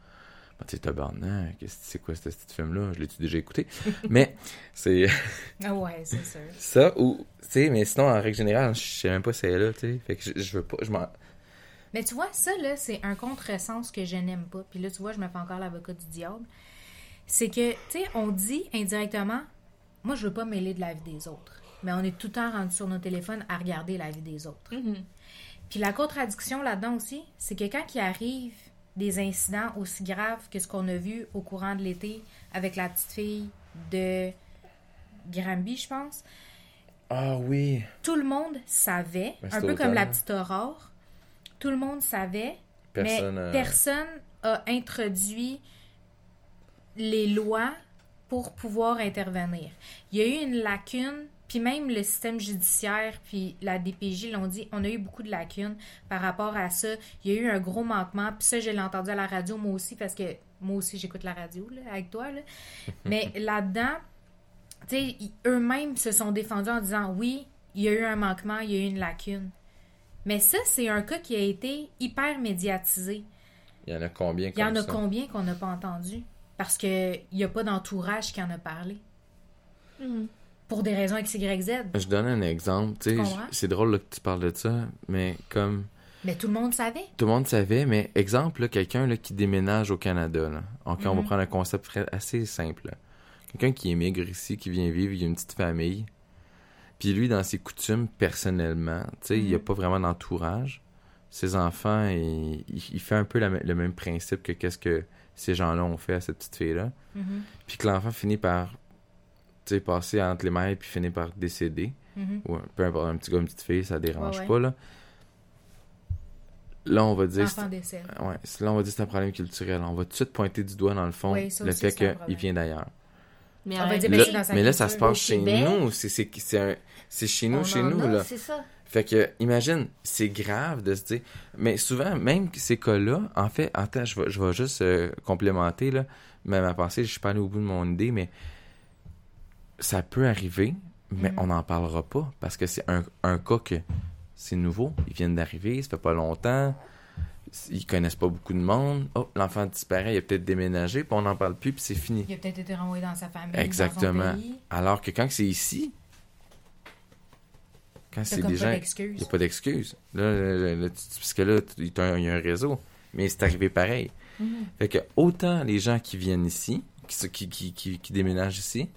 Ben, tu tabarnak, c'est quoi, ce petit film-là? Je l'ai-tu déjà écouté? mais, c'est Ah ouais, c'est sûr. ça, ou, tu sais, mais sinon, en règle générale, je sais même pas si elle est là, tu sais. Fait que je, je veux pas, je m'en, Mais tu vois, ça, là, c'est un contresens que je n'aime pas. Puis là, tu vois, je me fais encore l'avocat du diable. C'est que, tu sais, on dit indirectement, moi, je veux pas mêler de la vie des autres. Mais on est tout le temps rendu sur nos téléphones à regarder la vie des autres. Puis la contradiction là-dedans aussi, c'est que quand il arrive des incidents aussi graves que ce qu'on a vu au courant de l'été avec la petite fille de Granby, je pense, Ah oui. tout le monde savait, Ben, un peu comme la petite aurore, tout le monde savait, Personne. mais euh, personne a introduit les lois pour pouvoir intervenir. Il y a eu une lacune, puis même le système judiciaire, puis la DPJ l'ont dit, on a eu beaucoup de lacunes par rapport à ça. Il y a eu un gros manquement, puis ça, je l'ai entendu à la radio, moi aussi, parce que moi aussi, j'écoute la radio là, avec toi. Là. Mais là-dedans, tu sais, eux-mêmes se sont défendus en disant, oui, il y a eu un manquement, il y a eu une lacune. Mais ça, c'est un cas qui a été hyper médiatisé. Il y en a combien Il y en a ça? combien qu'on n'a pas entendu? Parce qu'il n'y a pas d'entourage qui en a parlé. Pour des raisons XYZ. Je donne un exemple. tu sais? C'est drôle là, que tu parles de ça, mais comme Mais tout le monde savait. tout le monde savait, mais exemple, quelqu'un qui déménage au Canada. Là. On va Mhm. prendre un concept assez simple. Quelqu'un qui émigre ici, qui vient vivre, il a une petite famille. Puis lui, dans ses coutumes, personnellement, tu sais, il n'y a Mhm. pas vraiment d'entourage. Ses enfants, il, fait un peu la- le même principe que qu'est-ce que ces gens-là ont fait à cette petite fille-là. Mhm. Puis que l'enfant finit par passer entre les mailles puis finit par décéder. Mhm. ou peu importe, un petit gars, une petite fille, ça dérange Ouais, ouais. pas, là. là, on va dire. Ouais, là, on va dire que c'est un problème culturel. On va tout de suite pointer du doigt, dans le fond, Oui, le fait qu'il vient d'ailleurs. Mais On en va dire, réalité, mais Là- c'est dans sa mais là, ça se passe chez Québec, nous. C'est c'est- c'est un- c'est chez nous, on chez nous, a, là. C'est ça. Fait que, imagine, c'est grave de se dire. Mais souvent, même ces cas-là, en fait, attends, je vais, je vais juste euh, complémenter, là, ma, ma pensée, je suis pas allé au bout de mon idée, mais ça peut arriver, mais Mhm. on n'en parlera pas parce que c'est un, un cas que c'est nouveau, ils viennent d'arriver, ça fait pas longtemps, ils connaissent pas beaucoup de monde, oh, l'enfant disparaît, il a peut-être déménagé, puis on n'en parle plus, puis c'est fini. Il a peut-être été renvoyé dans sa famille. Exactement. Dans son pays. Alors que quand c'est ici, quand c'est des gens. Il n'y a pas d'excuse. Là, là, là, parce que là, il y a un- réseau. Mais c'est arrivé pareil. Mhm. Fait que autant les gens qui viennent ici, qui, qui déménagent ici,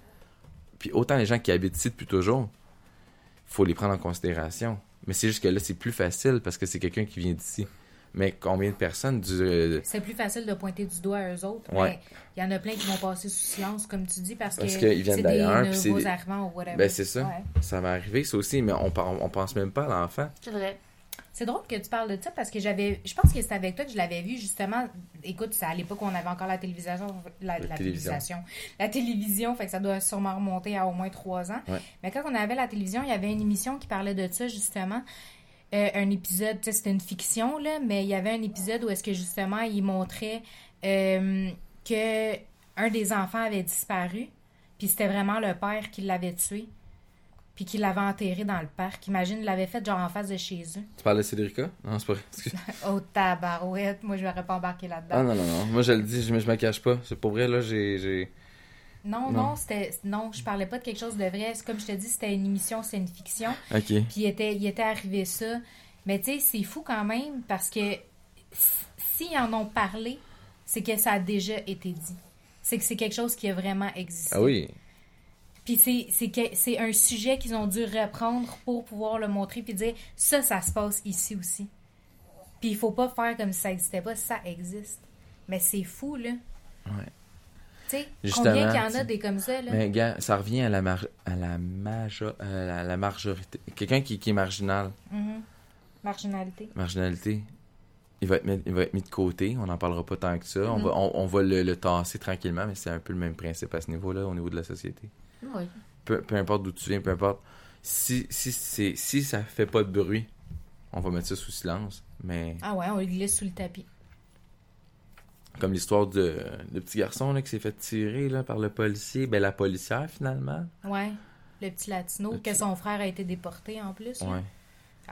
puis autant les gens qui habitent ici depuis toujours, faut les prendre en considération. Mais c'est juste que là, c'est plus facile parce que c'est quelqu'un qui vient d'ici. Mais combien de personnes du. euh, C'est plus facile de pointer du doigt à eux autres. Ouais. Mais il y en a plein qui vont passer sous silence, comme tu dis, parce, Parce que qu'ils viennent c'est d'ailleurs, des c'est nouveaux des- arrivants ou whatever. Ben, c'est ça. Ouais. ça va arriver, ça aussi, mais on, on pense même pas à l'enfant. C'est vrai. C'est drôle que tu parles de ça parce que j'avais. Je pense que c'est avec toi que je l'avais vu justement. Écoute, c'est à l'époque où on avait encore la télévision. La, La la télévision. télévision. La télévision, fait que ça doit sûrement remonter à au moins trois ans. Ouais. Mais quand on avait la télévision, il y avait une émission qui parlait de ça justement. Euh, un épisode, tu sais, c'était une fiction, là, mais il y avait un épisode où est-ce que justement il montrait euh, que un des enfants avait disparu, puis c'était vraiment le père qui l'avait tué, puis qui l'avait enterré dans le parc. Imagine, il l'avait fait genre en face de chez eux. Tu parles de Cédrica? Non, c'est pas vrai. Oh tabarouette, moi je m'aurais pas embarqué là-dedans. Ah non, non, non. Moi, je le dis, je je me cache pas. C'est pour vrai, là, j'ai. non, non. non, c'était non, je parlais pas de quelque chose de vrai. C'est Comme je te dis, c'était une émission, c'était une fiction. Ok. Puis il était, il était arrivé ça. Mais tu sais, c'est fou quand même parce que s'ils en ont parlé, c'est que ça a déjà été dit. C'est que c'est quelque chose qui a vraiment existé. Ah oui. Puis c'est, un sujet qu'ils ont dû reprendre pour pouvoir le montrer puis dire ça, ça se passe ici aussi. Puis il faut pas faire comme si ça n'existait pas, ça existe. Mais c'est fou, là. Ouais. Tu sais, combien qu'il y en a des comme ça, là? Mais gars, ça revient à la, mar- à la, majo- euh, à la majorité. Quelqu'un qui, qui est marginal, Mhm. Marginalité. marginalité, il va, être mis, il va être mis de côté. On n'en parlera pas tant que ça. On Mhm. va, on, on va le, le tasser tranquillement, mais c'est un peu le même principe à ce niveau-là, au niveau de la société. Oui. Peu, peu importe d'où tu viens, peu importe. Si, si, c'est, si ça fait pas de bruit, on va mettre ça sous silence. Mais Ah ouais, on le glisse sous le tapis. comme l'histoire de, de petit garçon là, qui s'est fait tirer là, par le policier, ben la policière finalement. Ouais. Le petit latino, Le que petit- son frère a été déporté en plus. là.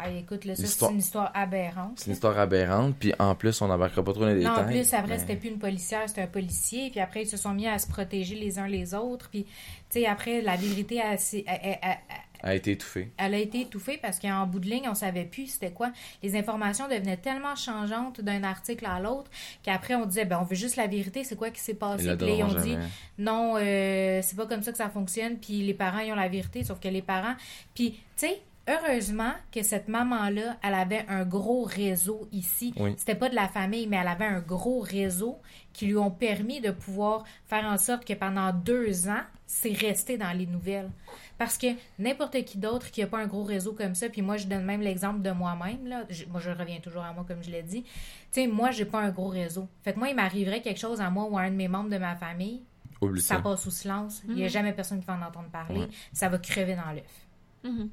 Ah, écoute, là, ça, c'est une histoire aberrante. C'est une histoire aberrante, puis en plus, on n'embarquera pas trop dans les Non, détails. en plus, après, mais- c'était plus une policière, c'était un policier. Puis après, ils se sont mis à se protéger les uns les autres. Puis, tu sais, après, la vérité, a- a- a- a- a été étouffé. elle a été étouffée parce qu'en bout de ligne, on savait plus c'était quoi. Les informations devenaient tellement changeantes d'un article à l'autre qu'après, on disait, ben, on veut juste la vérité, c'est quoi qui s'est passé. Puis là, ils ont donneront dit, non, euh, c'est pas comme ça que ça fonctionne, puis les parents, ils ont la vérité, sauf que les parents... Puis, tu sais, heureusement que cette maman-là, elle avait un gros réseau ici. Oui. C'était pas de la famille, mais elle avait un gros réseau qui lui ont permis de pouvoir faire en sorte que pendant deux ans, c'est resté dans les nouvelles. Parce que n'importe qui d'autre qui n'a pas un gros réseau comme ça, puis moi, je donne même l'exemple de moi-même, là. Je- moi, je reviens toujours à moi, comme je l'ai dit. Tu sais, moi, j'ai pas un gros réseau. Fait que moi, il m'arriverait quelque chose à moi ou à un de mes membres de ma famille, Oublie ça ça. passe sous silence. Il n'y a Mhm. jamais personne qui va en entendre parler. Ouais. Ça va crever dans l'œuf. Mhm.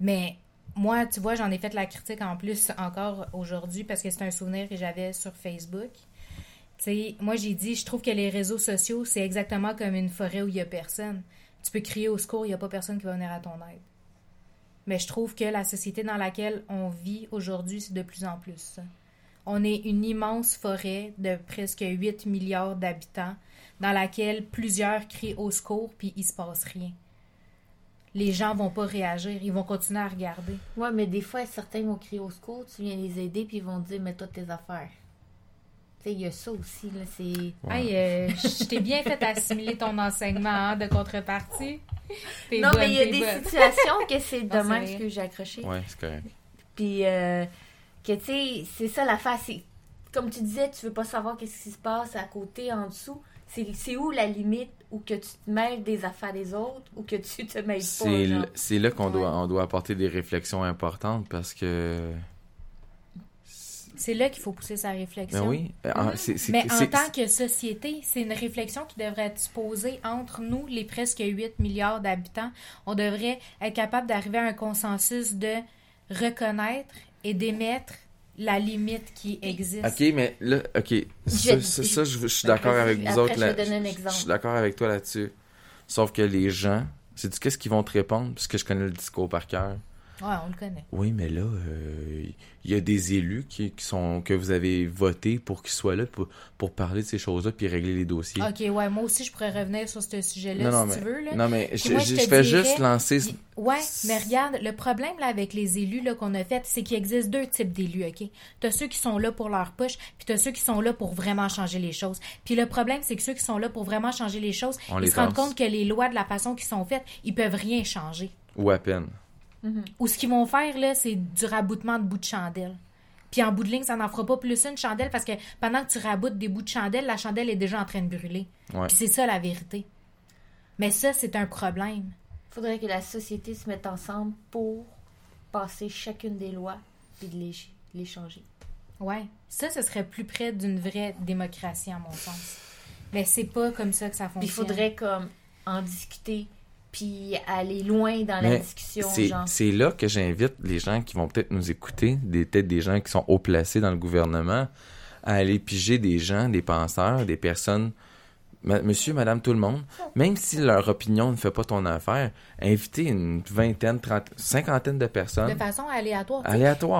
Mais moi, tu vois, j'en ai fait la critique en plus encore aujourd'hui parce que c'est un souvenir que j'avais sur Facebook. Moi, j'ai dit, je trouve que les réseaux sociaux, c'est exactement comme une forêt où il n'y a personne. Tu peux crier au secours, il n'y a pas personne qui va venir à ton aide. Mais je trouve que la société dans laquelle on vit aujourd'hui, c'est de plus en plus ça. On est une immense forêt de presque 8 milliards d'habitants dans laquelle plusieurs crient au secours puis il se passe rien. Les gens vont pas réagir, ils vont continuer à regarder. Ouais, mais des fois, certains vont crier au secours, tu viens les aider, puis ils vont te dire, mets-toi tes affaires. Tu sais, il y a ça aussi, là, c'est... Ouais. Hey, euh, je t'ai bien fait assimiler ton enseignement hein, de contrepartie. T'es Non, bonne, mais il y a des bonne. situations que c'est dommage que j'ai accroché. Ouais, c'est correct. Puis, euh, que tu sais, c'est ça l'affaire. C'est, comme tu disais, tu veux pas savoir qu'est-ce qui se passe à côté, en dessous. C'est où la limite où que tu te mêles des affaires des autres ou que tu te mêles pas? C'est là qu'on Ouais. doit, on doit apporter des réflexions importantes parce que. C'est là qu'il faut pousser sa réflexion. Ben oui. euh, en- c'est- c'est- Mais en tant que société, c'est une réflexion qui devrait être posée entre nous, les presque 8 milliards d'habitants. On devrait être capable d'arriver à un consensus de reconnaître et d'émettre la limite qui existe. Ok, mais là, ok. Ça, Je- ça, je- ça, je, je suis d'accord avec vous après, autres. je là. vais donner un Je- exemple. Je suis d'accord avec toi là-dessus. Sauf que les gens, sais-tu qu'est-ce qu'ils vont te répondre? Parce que je connais le discours par cœur. Ouais, on le connaît. Oui, mais là, euh, il y a des élus qui, qui sont que vous avez voté pour qu'ils soient là pour, pour parler de ces choses-là puis régler les dossiers. Ok, ouais, moi aussi, je pourrais revenir sur ce sujet-là si mais, tu veux. Là. non, mais Puis je, moi, je- je te je fais dirais- juste lancer. ce- Ouais, mais regarde, le problème là, avec les élus là, qu'on a fait, c'est qu'il existe deux types d'élus, OK? T'as ceux qui sont là pour leur poche, puis t'as ceux qui sont là pour vraiment changer les choses. Puis le problème, c'est que ceux qui sont là pour vraiment changer les choses, On ils les se rendent compte que les lois de la façon qu'ils sont faites, ils peuvent rien changer. Ou à peine. Ou ce qu'ils vont faire, là, c'est du raboutement de bouts de chandelle. Puis en bout de ligne, ça n'en fera pas plus une chandelle parce que pendant que tu raboutes des bouts de chandelle, la chandelle est déjà en train de brûler. Ouais. Puis c'est ça la vérité. Mais ça, c'est un problème. faudrait que la société se mette ensemble pour passer chacune des lois et de les, les changer. Ouais. Ça, ce serait plus près d'une vraie démocratie, à mon sens. Mais c'est pas comme ça que ça fonctionne. Puis il faudrait comme en discuter puis aller loin dans la discussion, c'est là que j'invite les gens qui vont peut-être nous écouter, des peut-être des gens qui sont haut placés dans le gouvernement, à aller piger des gens, des penseurs, des personnes, ma- monsieur, madame, tout le monde, même si leur opinion ne fait pas ton affaire, inviter une vingtaine, trente, cinquantaine de De personnes, façon aléatoire.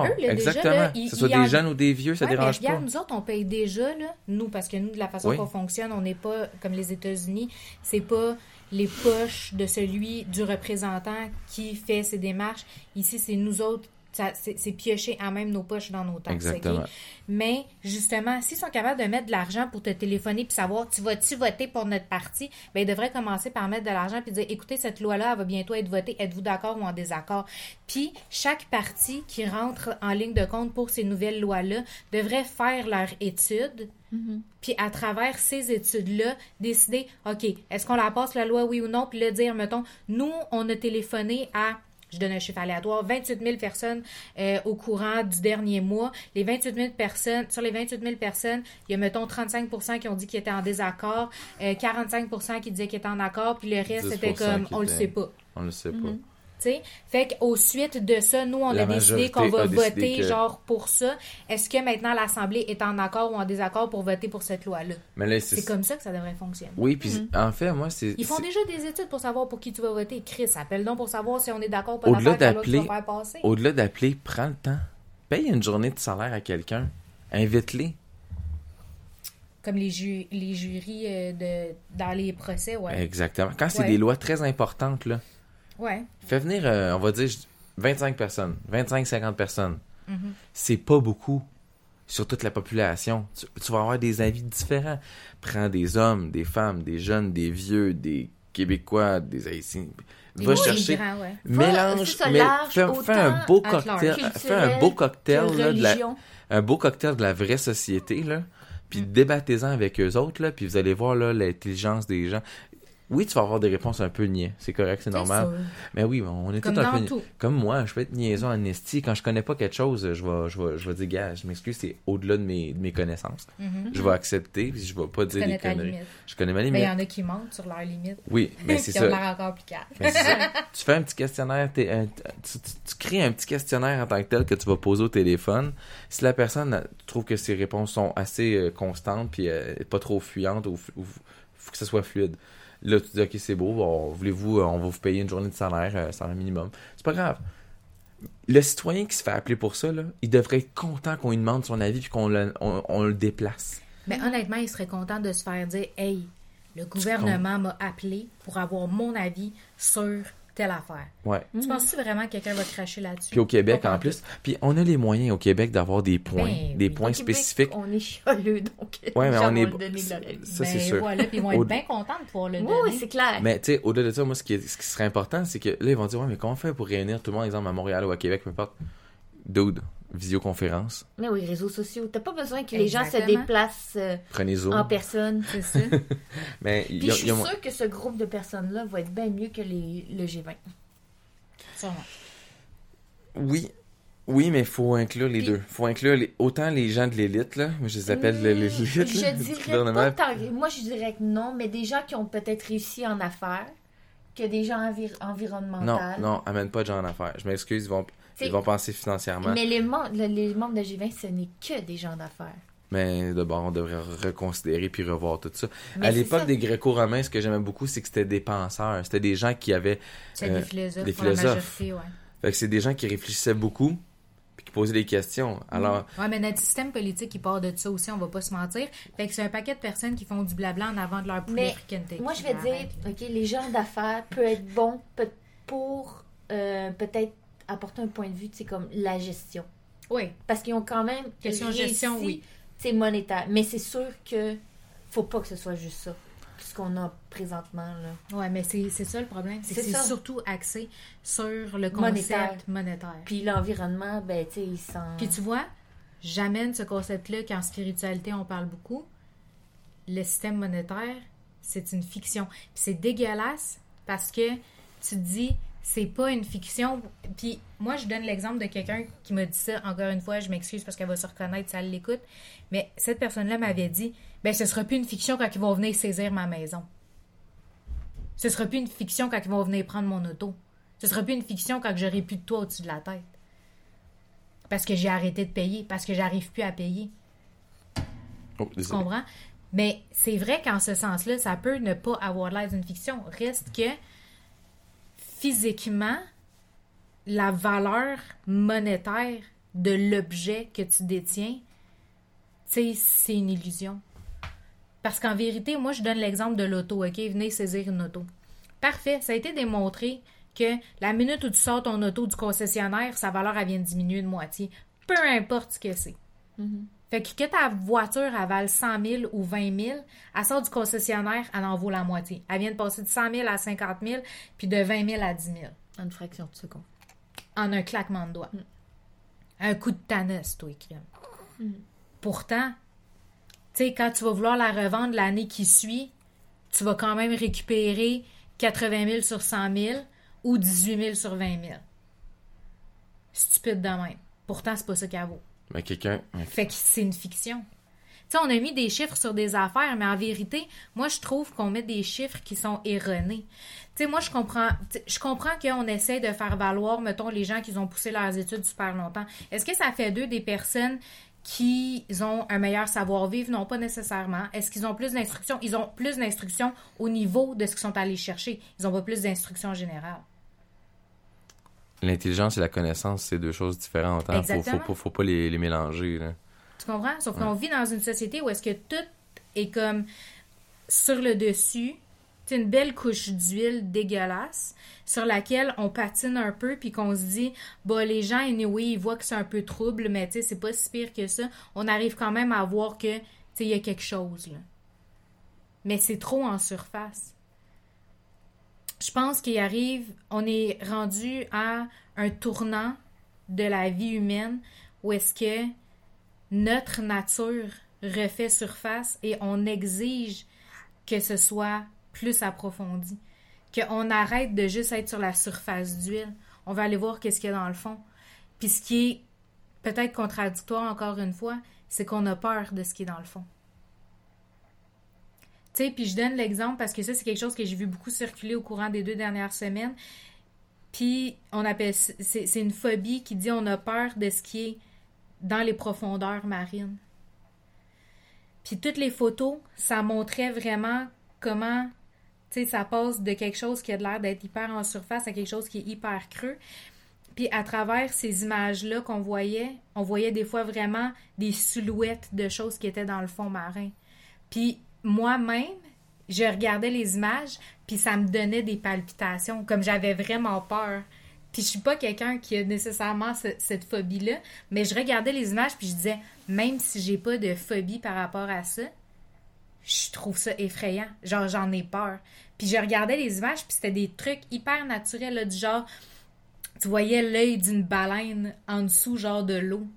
eux, là, déjà, exactement, que ce soit des en- jeunes ou des vieux, ça Ouais, mais dérange regarde, pas. nous autres, on paye déjà, là, nous, parce que nous, de la façon Oui. qu'on fonctionne, on n'est pas comme les États-Unis. C'est pas les poches de celui du représentant qui fait ses démarches. Ici, c'est nous autres. C'est pioché à même nos poches dans nos taxes. Exactement. ok? Mais justement, s'ils sont capables de mettre de l'argent pour te téléphoner puis savoir tu vas-tu voter pour notre parti, ben ils devraient commencer par mettre de l'argent puis dire écoutez cette loi-là elle va bientôt être votée, êtes-vous d'accord ou en désaccord? Puis chaque parti qui rentre en ligne de compte pour ces nouvelles lois-là devrait faire leur étude puis à travers ces études-là, décider, OK, est-ce qu'on la passe la loi, oui ou non, puis le dire, mettons, nous, on a téléphoné à, je donne un chiffre aléatoire, 28 000 personnes euh, au courant du dernier mois. Les 28 000 personnes, sur les 28 000 personnes, il y a, mettons, 35% qui ont dit qu'ils étaient en désaccord, euh, 45% qui disaient qu'ils étaient en accord, puis le reste, 10% c'était comme, on le sait pas. On le sait pas. Mhm. Fait qu'au suite de ça, nous, on La a décidé qu'on va voter que- genre pour ça. Est-ce que maintenant l'Assemblée est en accord ou en désaccord pour voter pour cette loi-là? Mais là, C'est comme ça que ça devrait fonctionner. Oui, puis en fait, moi, c'est... Ils font c'est- déjà des études pour savoir pour qui tu vas voter. Chris, appelle donc pour savoir si on est d'accord ou pas Au-delà d'accord avec la loi que tu d'appeler- vas faire passer. Au-delà d'appeler, prends le temps. Paye une journée de salaire à quelqu'un. Invite-les. Comme les, ju- les jurys euh, de, dans les procès, ouais. Exactement. Quand c'est Ouais. des lois très importantes, là, Ouais. fais venir, euh, on va dire, 25 personnes, 25-50 personnes. Mhm. C'est pas beaucoup sur toute la population. Tu, tu vas avoir des avis différents. Prends des hommes, des femmes, des jeunes, des vieux, des Québécois, des Haïtiens. Va chercher, grands, ouais. mélange, ça, mais fais, fais un beau cocktail, fais un beau cocktail là, de la, un beau cocktail de la vraie société, là. Puis Mm. débattez-en avec eux autres, là. Puis vous allez voir, là, l'intelligence des gens. Oui, tu vas avoir des réponses un peu niais. C'est correct, c'est normal. ça. Mais oui, on est Comme tous un peu. tout. Comme moi, je peux être niaiseux en esti. Quand je connais pas quelque chose, je vais, je vais, je vais dire, gars, je m'excuse, c'est au-delà de mes, de mes connaissances. Mhm. Je vais accepter, puis je vais pas Tu dire des conneries. limite. Je connais ma Mais il limite. y en a qui mentent sur leurs limites. Oui, mais c'est ça. l'air encore plus ça. tu fais un petit questionnaire, un- tu, tu- tu crées un petit questionnaire en tant que tel que tu vas poser au téléphone. Si la personne trouve que ses réponses sont assez euh, constantes puis euh, pas trop fuyantes ou, ou faut que ce soit fluide. Là, tu dis, OK, c'est beau, on- voulez-vous, euh, on va vous payer une journée de salaire, euh, salaire minimum. C'est pas grave. Le citoyen qui se fait appeler pour ça, là, il devrait être content qu'on lui demande son avis puis qu'on le, on- on le déplace. Mais honnêtement, il serait content de se faire dire Hey, le gouvernement m'a appelé pour avoir mon avis sur telle affaire. Ouais. Tu penses-tu vraiment que quelqu'un va cracher là-dessus? Puis au Québec, en plus, puis on a les moyens au Québec d'avoir des points, Ben des oui. points Au Québec, spécifiques. On est chialeux, donc. Ouais, mais on est- le. Ça, Ben c'est sûr. voilà, puis ils vont être bien contents de pouvoir le Oui, donner. oui, c'est clair. Mais tu sais, au-delà de ça, moi, ce qui, est- ce qui serait important, c'est que là, ils vont dire, ouais, mais comment on fait pour réunir tout le monde, exemple, à Montréal ou à Québec, peu importe. Dude, Visioconférence. Mais oui, réseaux sociaux. T'as pas besoin que les gens se déplacent euh, Prenez en personne. C'est ça. Mais il Puis y a- je suis il y a- sûre que ce groupe de personnes-là va être bien mieux que les, le G20. Sûrement. Oui. Oui, mais il faut inclure les Puis- deux. faut inclure les... autant les gens de l'élite, là. Moi, je les appelle Hum, l'élite, Je là, du dirais gouvernement. pas tant- Moi, je dirais que non, mais des gens qui ont peut-être réussi en affaires, que des gens envir- Non, environnementaux. non, amène pas de gens en affaires. Je m'excuse, ils vont, ils vont penser financièrement. Mais les, mem- le- les membres de G20, ce n'est que des gens d'affaires. Mais d'abord, on devrait reconsidérer puis revoir tout ça. Mais à l'époque des gréco-romains, ce que j'aimais beaucoup, c'est que c'était des penseurs. C'était des gens qui avaient. C'est Euh, des philosophes des pour la philosophes. majorité, ouais. Fait que c'est des gens qui réfléchissaient beaucoup puis qui posaient des questions. Alors, Ouais, mais notre système politique, il part de ça aussi, on va pas se mentir. Fait que c'est un paquet de personnes qui font du blabla en avant de leur poulet Mais fricanté. Moi, je vais dire, OK, les gens d'affaires peuvent être bons pour euh, peut-être apporter un point de vue, c'est comme la gestion. Oui, Parce qu'ils ont quand même Question réussi, gestion, oui. C'est monétaire. Mais c'est sûr que faut pas que ce soit juste ça. Ce qu'on a présentement, là. ouais, mais c'est c'est ça le problème. C'est que C'est surtout axé sur le concept Monétaire. monétaire. Puis l'environnement, ben, tu sais, ils sont... Puis tu vois, j'amène ce concept-là qu'en spiritualité, on parle beaucoup. Le système monétaire, c'est une fiction. Puis c'est dégueulasse parce que tu te dis, c'est pas une fiction. Puis moi, je donne l'exemple de quelqu'un qui m'a dit ça. Encore une fois, je m'excuse parce qu'elle va se reconnaître si elle l'écoute. Mais cette personne-là m'avait dit, ben ce sera plus une fiction quand ils vont venir saisir ma maison. Ce sera plus une fiction quand ils vont venir prendre mon auto. Ce sera plus une fiction quand j'aurai plus de toit au-dessus de la tête. Parce que j'ai arrêté de payer, parce que j'arrive plus à payer. oh, Tu comprends? Mais c'est vrai qu'en ce sens-là, ça peut ne pas avoir l'air d'une fiction. Reste que physiquement, la valeur monétaire de l'objet que tu détiens, c'est une illusion. Parce qu'en vérité, moi, je donne l'exemple de l'auto, OK? Venez saisir une auto. Parfait, ça a été démontré que la minute où tu sors ton auto du concessionnaire, sa valeur, elle vient de diminuer de moitié. Peu importe ce que c'est. Mhm. Fait que que ta voiture elle vale 100 000 ou 20 000, elle sort du concessionnaire, elle en vaut la moitié. Elle vient de passer de 100 000 à 50 000, puis de 20 000 à 10 000, En une fraction de seconde. en un claquement de doigts. Un coup de tanus, toi, crème. Pourtant, tu sais, quand tu vas vouloir la revendre l'année qui suit, tu vas quand même récupérer 80 000 sur 100 000 ou 18 000 sur 20 000. Stupide de même. Pourtant, c'est pas ça qu'elle vaut. Mais quelqu'un. Fait que c'est une fiction. Tu sais, on a mis des chiffres sur des affaires, mais en vérité, moi, je trouve qu'on met des chiffres qui sont erronés. Tu sais, moi, je comprends, je comprends qu'on essaie de faire valoir, mettons, les gens qui ont poussé leurs études super longtemps. Est-ce que ça fait d'eux des personnes qui ont un meilleur savoir-vivre? Non, pas nécessairement. Est-ce qu'ils ont plus d'instructions? Ils ont plus d'instructions au niveau de ce qu'ils sont allés chercher. Ils ont pas plus d'instructions générales. L'intelligence et la connaissance, c'est deux choses différentes. Hein? Faut, faut, pas- faut pas les, les mélanger. Là. Tu comprends? Sauf qu'on vit dans une société où est-ce que tout est comme sur le dessus. C'est une belle couche d'huile dégueulasse sur laquelle on patine un peu puis qu'on se dit bah les gens anyway, ils voient que c'est un peu trouble mais tu sais c'est pas si pire que ça. On arrive quand même à voir que tu sais il y a quelque chose là. Mais c'est trop en surface. Je pense qu'il arrive, on est rendu à un tournant de la vie humaine où est-ce que notre nature refait surface et on exige que ce soit plus approfondi. Qu'on arrête de juste être sur la surface d'huile. On va aller voir qu'est-ce qu'il y a dans le fond. Puis ce qui est peut-être contradictoire encore une fois, c'est qu'on a peur de ce qui est dans le fond. Tu sais, puis je donne l'exemple parce que ça, c'est quelque chose que j'ai vu beaucoup circuler au courant des deux dernières semaines. Puis on appelle c'est c'est une phobie qui dit on a peur de ce qui est dans les profondeurs marines. Puis toutes les photos, ça montrait vraiment comment, tu sais, ça passe de quelque chose qui a l'air d'être hyper en surface à quelque chose qui est hyper creux. Puis à travers ces images-là qu'on voyait, on voyait des fois vraiment des silhouettes de choses qui étaient dans le fond marin. Puis moi-même, je regardais les images, puis ça me donnait des palpitations, comme j'avais vraiment peur. Puis je suis pas quelqu'un qui a nécessairement ce- cette phobie-là, mais je regardais les images puis je disais, même si j'ai pas de phobie par rapport à ça, je trouve ça effrayant. Genre, j'en ai peur. Puis je regardais les images puis c'était des trucs hyper naturels, là, du genre, tu voyais l'œil d'une baleine en dessous, genre de l'eau.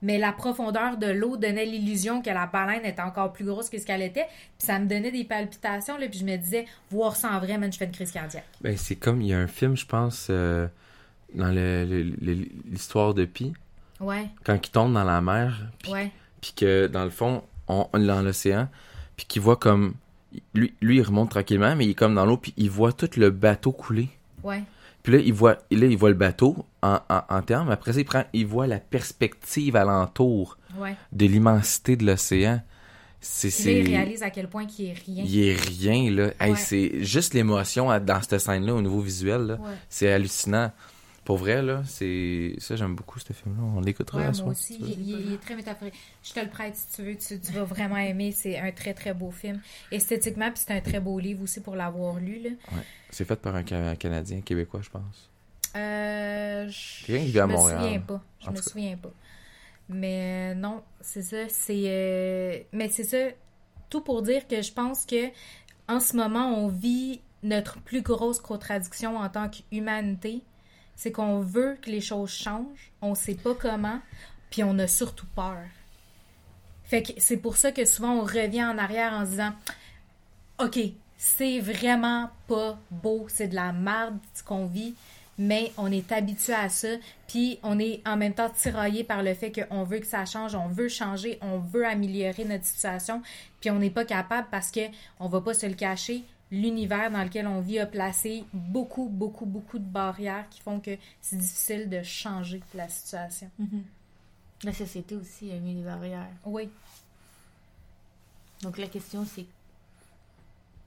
mais la profondeur de l'eau donnait l'illusion que la baleine était encore plus grosse que ce qu'elle était. Puis ça me donnait des palpitations, là, puis je me disais, voir ça en vrai, man, je fais une crise cardiaque. Ben, c'est comme, il y a un film, je pense, euh, dans l'histoire de Pi, Ouais, quand il tombe dans la mer, puis ouais, que dans le fond, on, dans l'océan, puis qu'il voit comme lui, lui il remonte tranquillement, mais il est comme dans l'eau, puis il voit tout le bateau couler. ouais. Puis là, il voit, là, il voit le bateau en, en, en termes. Après ça, il prend, il voit la perspective alentour ouais. de l'immensité de l'océan. C'est, là, il c'est, réalise à quel point qu'il est rien. il est rien là. Hey, c'est juste l'émotion dans cette scène-là au niveau visuel. Ouais. C'est hallucinant. Pour vrai là, c'est ça j'aime beaucoup ce film-là. On l'écoutera Ouais, à moi soir, aussi, il, est très métaphorique. Je te le prête si tu veux, tu, tu vas vraiment aimer. C'est un très très beau film. Esthétiquement, puis c'est un très beau livre aussi pour l'avoir lu. Là. C'est fait par un Ca- Canadien, Québécois, je pense. Euh, je Quelqu'un qui vit à je Montréal. me souviens pas. Je En me cas. souviens pas. Mais euh, non, c'est ça. C'est euh, mais c'est ça. Tout pour dire que je pense que en ce moment, on vit notre plus grosse contradiction en tant qu'humanité. C'est qu'on veut que les choses changent, on sait pas comment, puis on a surtout peur. Fait que c'est pour ça que souvent on revient en arrière en se disant OK, c'est vraiment pas beau, c'est de la merde ce qu'on vit, mais on est habitué à ça, puis on est en même temps tiraillé par le fait qu'on veut que ça change, on veut changer, on veut améliorer notre situation, puis on n'est pas capable parce que on va pas se le cacher, l'univers dans lequel on vit a placé beaucoup, beaucoup, beaucoup de barrières qui font que c'est difficile de changer la situation. La société aussi a mis des barrières. Oui, Donc la question, c'est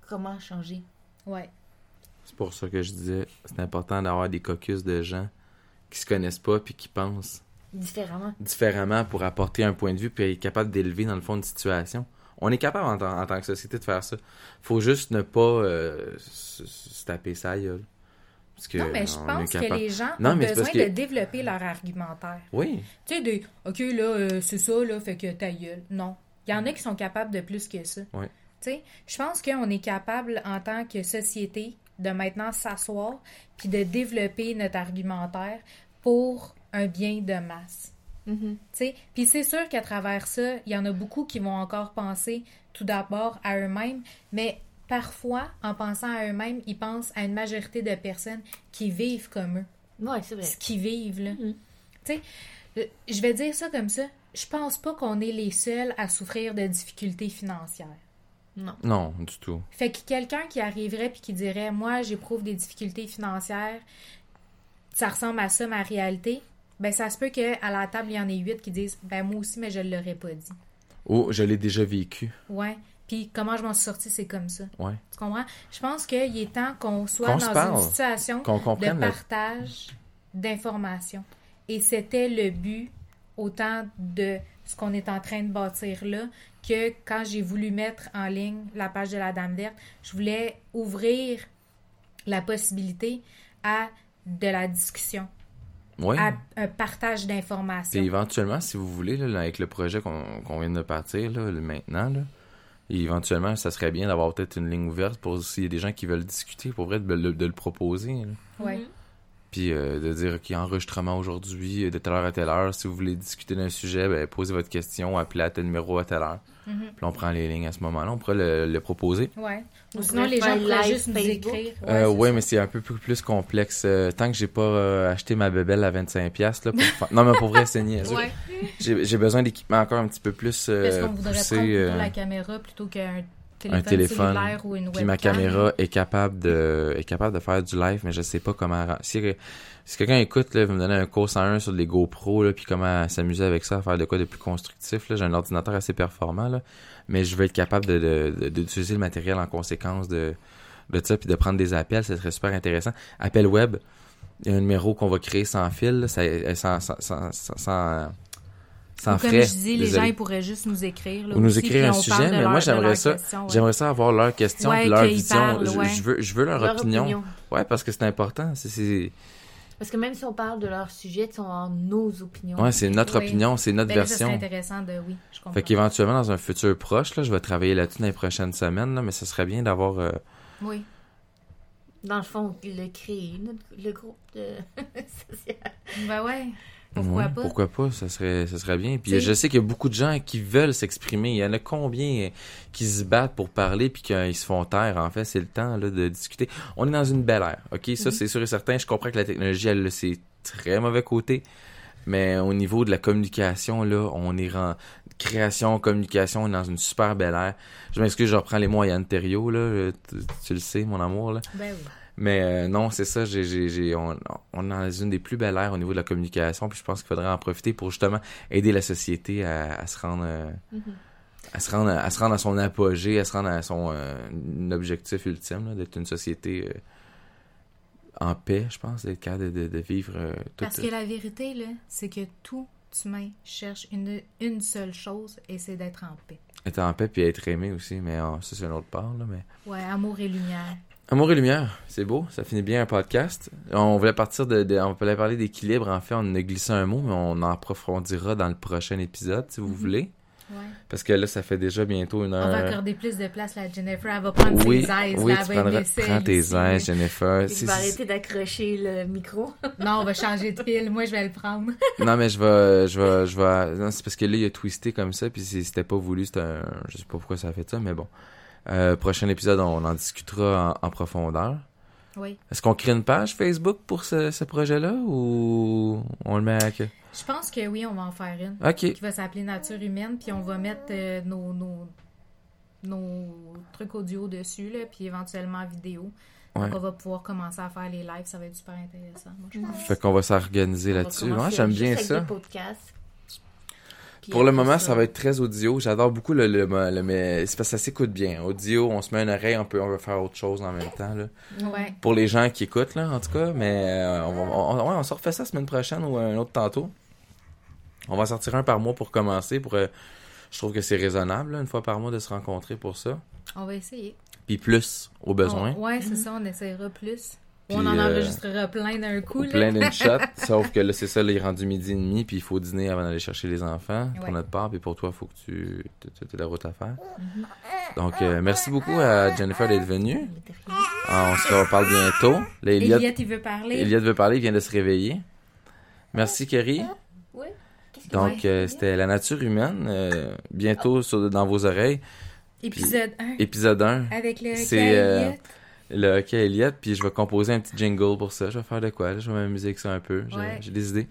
comment changer? ouais, C'est pour ça que je disais, c'est important d'avoir des caucus de gens qui se connaissent pas puis qui pensent Différemment. différemment pour apporter un point de vue puis être capable d'élever dans le fond une situation. On est capable en, tant- en tant que société de faire ça. Faut juste ne pas euh, se, se taper ça gueule. Parce que non, mais je pense que les gens Non, ont besoin que- de développer leur argumentaire. Oui, Tu sais, des OK, là, euh, c'est ça, là, fait que ta gueule. Non. Il y en a qui sont capables de plus que ça. Ouais. Tu sais, je pense qu'on est capable, en tant que société, de maintenant s'asseoir puis de développer notre argumentaire pour un bien de masse. Tu sais, Puis c'est sûr qu'à travers ça, il y en a beaucoup qui vont encore penser tout d'abord à eux-mêmes, mais parfois, en pensant à eux-mêmes, ils pensent à une majorité de personnes qui vivent comme eux Ouais, c'est vrai. ce qu'ils vivent. Là. Mhm. Tu sais, je vais dire ça comme ça. Je pense pas qu'on est les seuls à souffrir de difficultés financières. Non. non, du tout. Fait que quelqu'un qui arriverait puis qui dirait Moi, j'éprouve des difficultés financières, ça ressemble à ça ma réalité. Ben, ça se peut qu'à la table, il y en ait huit qui disent Ben, moi aussi, mais je l'aurais pas dit. Oh, je l'ai déjà vécu. Ouais. Puis comment je m'en suis sortie, c'est comme ça. Ouais. Tu comprends? Je pense qu'il est temps qu'on soit Qu'on dans parle. une situation de le- partage d'informations. Et c'était le but autant de ce qu'on est en train de bâtir là que quand j'ai voulu mettre en ligne la page de la Dame verte, je voulais ouvrir la possibilité à de la discussion, Ouais. à un partage d'informations. éventuellement, si vous voulez, là, avec le projet qu'on qu'on vient de partir là, maintenant, là, éventuellement, ça serait bien d'avoir peut-être une ligne ouverte pour s'il y a des gens qui veulent discuter, pour vrai, de, le- de le proposer. là. Ouais. Mhm. Puis euh, de dire, OK, enregistrement aujourd'hui, euh, de telle heure à telle heure. Si vous voulez discuter d'un sujet, ben, posez votre question, appelez à tel numéro à telle heure. Mhm. Puis on prend les lignes à ce moment-là. On pourrait le, le proposer. Ouais. Ou On sinon, les gens pourraient juste nous écrire. Euh, c'est ouais, mais c'est un peu plus, plus complexe. Euh, tant que j'ai pas euh, acheté ma bébelle à 25$, piastres, là, pour faire- Non, mais pour vrai, c'est niaiseux. Ouais. J'ai besoin d'équipement encore un petit peu plus euh, Parce qu'on voudrait poussé, prendre euh, la caméra plutôt qu'un téléphone, téléphone. ou une. Puis ma caméra est capable de est capable de faire du live, mais je sais pas comment. Si, si quelqu'un écoute, là, il va me donner un cours 101 sur les GoPro, là, puis comment s'amuser avec ça, à faire de quoi de plus constructif. Là. J'ai un ordinateur assez performant, là, mais je veux être capable de, d'utiliser le matériel en conséquence de, de ça, puis de prendre des appels, ça serait super intéressant. Appel web, il y a un numéro qu'on va créer sans fil, là, ça, sans, sans, sans, sans, sans, Comme je dis, les Désolé. gens ils pourraient juste nous écrire. Là, Ou nous aussi, écrire un sujet, mais leur- moi, j'aimerais leurs ça- questions, ouais. J'aimerais ça avoir leur question, Ouais, leur vision. parlent, Je- ouais. je, veux, je veux leur, Leur opinion. opinion. Ouais, parce que c'est important. C'est, c'est... Parce que même si on parle de leur sujet, ils sont en nos opinions. Ouais, c'est notre Oui. opinion, c'est notre Ben version. intéressant de. Oui, je comprends. Fait qu'éventuellement, dans un futur proche, là, je vais travailler là-dessus dans les prochaines semaines, là, mais ce serait bien d'avoir. euh, Oui. Dans le fond, le créer, notre- le groupe de social. Ben ouais. Pourquoi Ouais, pas? Pourquoi pas, ça serait, ça serait bien. Puis T'sais- je sais qu'il y a beaucoup de gens qui veulent s'exprimer. Il y en a combien euh, qui se battent pour parler puis qu'ils se font taire? En fait, c'est le temps là, de discuter. On est dans une belle ère, ok? Ça, Mhm. c'est sûr et certain. Je comprends que la technologie, elle, ses très mauvais côtés. Mais au niveau de la communication, là, on est en création, communication, on est dans une super belle ère. Je m'excuse, je reprends les mots à Yann là. euh, Tu, tu le sais, mon amour, là. Ben oui. Mais euh, non, c'est ça, j'ai, j'ai, j'ai- on, on est dans une des plus belles ères au niveau de la communication, puis je pense qu'il faudrait en profiter pour justement aider la société à, à se rendre euh, Mhm. à se rendre à se rendre à son apogée, à se rendre à son euh, objectif ultime, là, d'être une société en paix, je pense, d'être capable de, de, de vivre tout. Parce que la vérité, là, c'est que tout humain cherche une, une seule chose et c'est d'être en paix. être en paix puis être aimé aussi, mais euh, ça c'est une autre part, là, mais... Ouais, amour et lumière. Amour et lumière, c'est beau, ça finit bien un podcast. On voulait partir de, de- on voulait parler d'équilibre, en fait, on a glissé un mot, mais on en approfondira dans le prochain épisode, si vous Mhm. voulez. Ouais. Parce que là, ça fait déjà bientôt une On va heure. accorder plus de place à Jennifer. Elle va prendre oui, ses aises. oui, là, elle tu va prendras, prends tes ici. aises, Jennifer. Vais si- arrêter d'accrocher le micro. Non, on va changer de pile. Moi, je vais le prendre. Non, mais je vais, je vais, je vais. Non, c'est parce que là, il a twisté comme ça, puis c'était pas voulu. C'était un. Je sais pas pourquoi ça a fait ça, mais bon. Euh, prochain épisode, on en discutera en, en profondeur. Oui. Est-ce qu'on crée une page Facebook pour ce, ce projet-là ou on le met à que. Je pense que oui, on va en faire une. Ok. Qui va s'appeler Nature humaine. Puis on va mettre euh, nos, nos, nos trucs audio dessus, là, puis éventuellement vidéo. Ouais. Donc, on va pouvoir commencer à faire les lives. Ça va être super intéressant. Moi, je pense. Fait qu'on va s'organiser là-dessus. Ouais, j'aime bien avec ça. des podcasts. Pour le moment, ça va être très audio. J'adore beaucoup le, le, le- mais c'est parce que ça s'écoute bien. Audio, on se met une oreille, on peut, on va faire autre chose en même temps, là. Ouais. Pour les gens qui écoutent, là, en tout cas. Mais euh, on, va, on, on, se refait ça la semaine prochaine ou un autre tantôt. On va sortir un par mois pour commencer. Pour, euh, je trouve que c'est raisonnable, là, une fois par mois, de se rencontrer pour ça. On va essayer. Puis plus, au besoin. Ouais, c'est ça. On essaiera plus. Puis, on en euh, enregistrera plein d'un coup. Là. Plein d'une shot. Sauf que là, c'est ça, là, il est rendu midi et demi, puis il faut dîner avant d'aller chercher les enfants pour Ouais. notre part, puis pour toi, il faut que tu aies la route à faire. Mhm. Donc, euh, merci beaucoup à Jennifer d'être venue. Ah, on se reparle bientôt. Là, Eliott, Eliott, il veut parler. Eliott veut parler, il vient de se réveiller. Merci, Kerry. Oui. Qu'est-ce que Donc, euh, c'était La nature humaine, euh, bientôt sur- dans vos oreilles. Épisode 1. Épisode 1, Avec le C'est, euh. Le hockey Eliott, puis je vais composer un petit jingle pour ça. Je vais faire de quoi? là? Je vais m'amuser avec ça un peu. J'ai Ouais. des idées.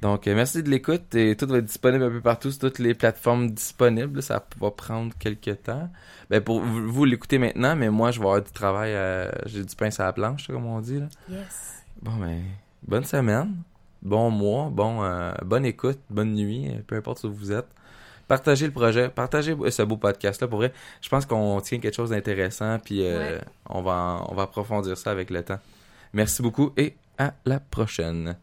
Donc, euh, merci de l'écoute et tout va être disponible un peu partout sur toutes les plateformes disponibles. Ça va prendre quelques temps. Ben, pour vous, vous l'écoutez maintenant, mais moi, je vais avoir du travail. à- J'ai du pain sur la planche, comme on dit. Là. Yes. Bon, ben, bonne semaine, bon mois, bon, euh, bonne écoute, bonne nuit, euh, peu importe où vous êtes. Partagez le projet, partagez ce beau podcast-là. Pour vrai, je pense qu'on tient quelque chose d'intéressant, puis euh, Ouais. on, va on va approfondir ça avec le temps. Merci beaucoup et à la prochaine.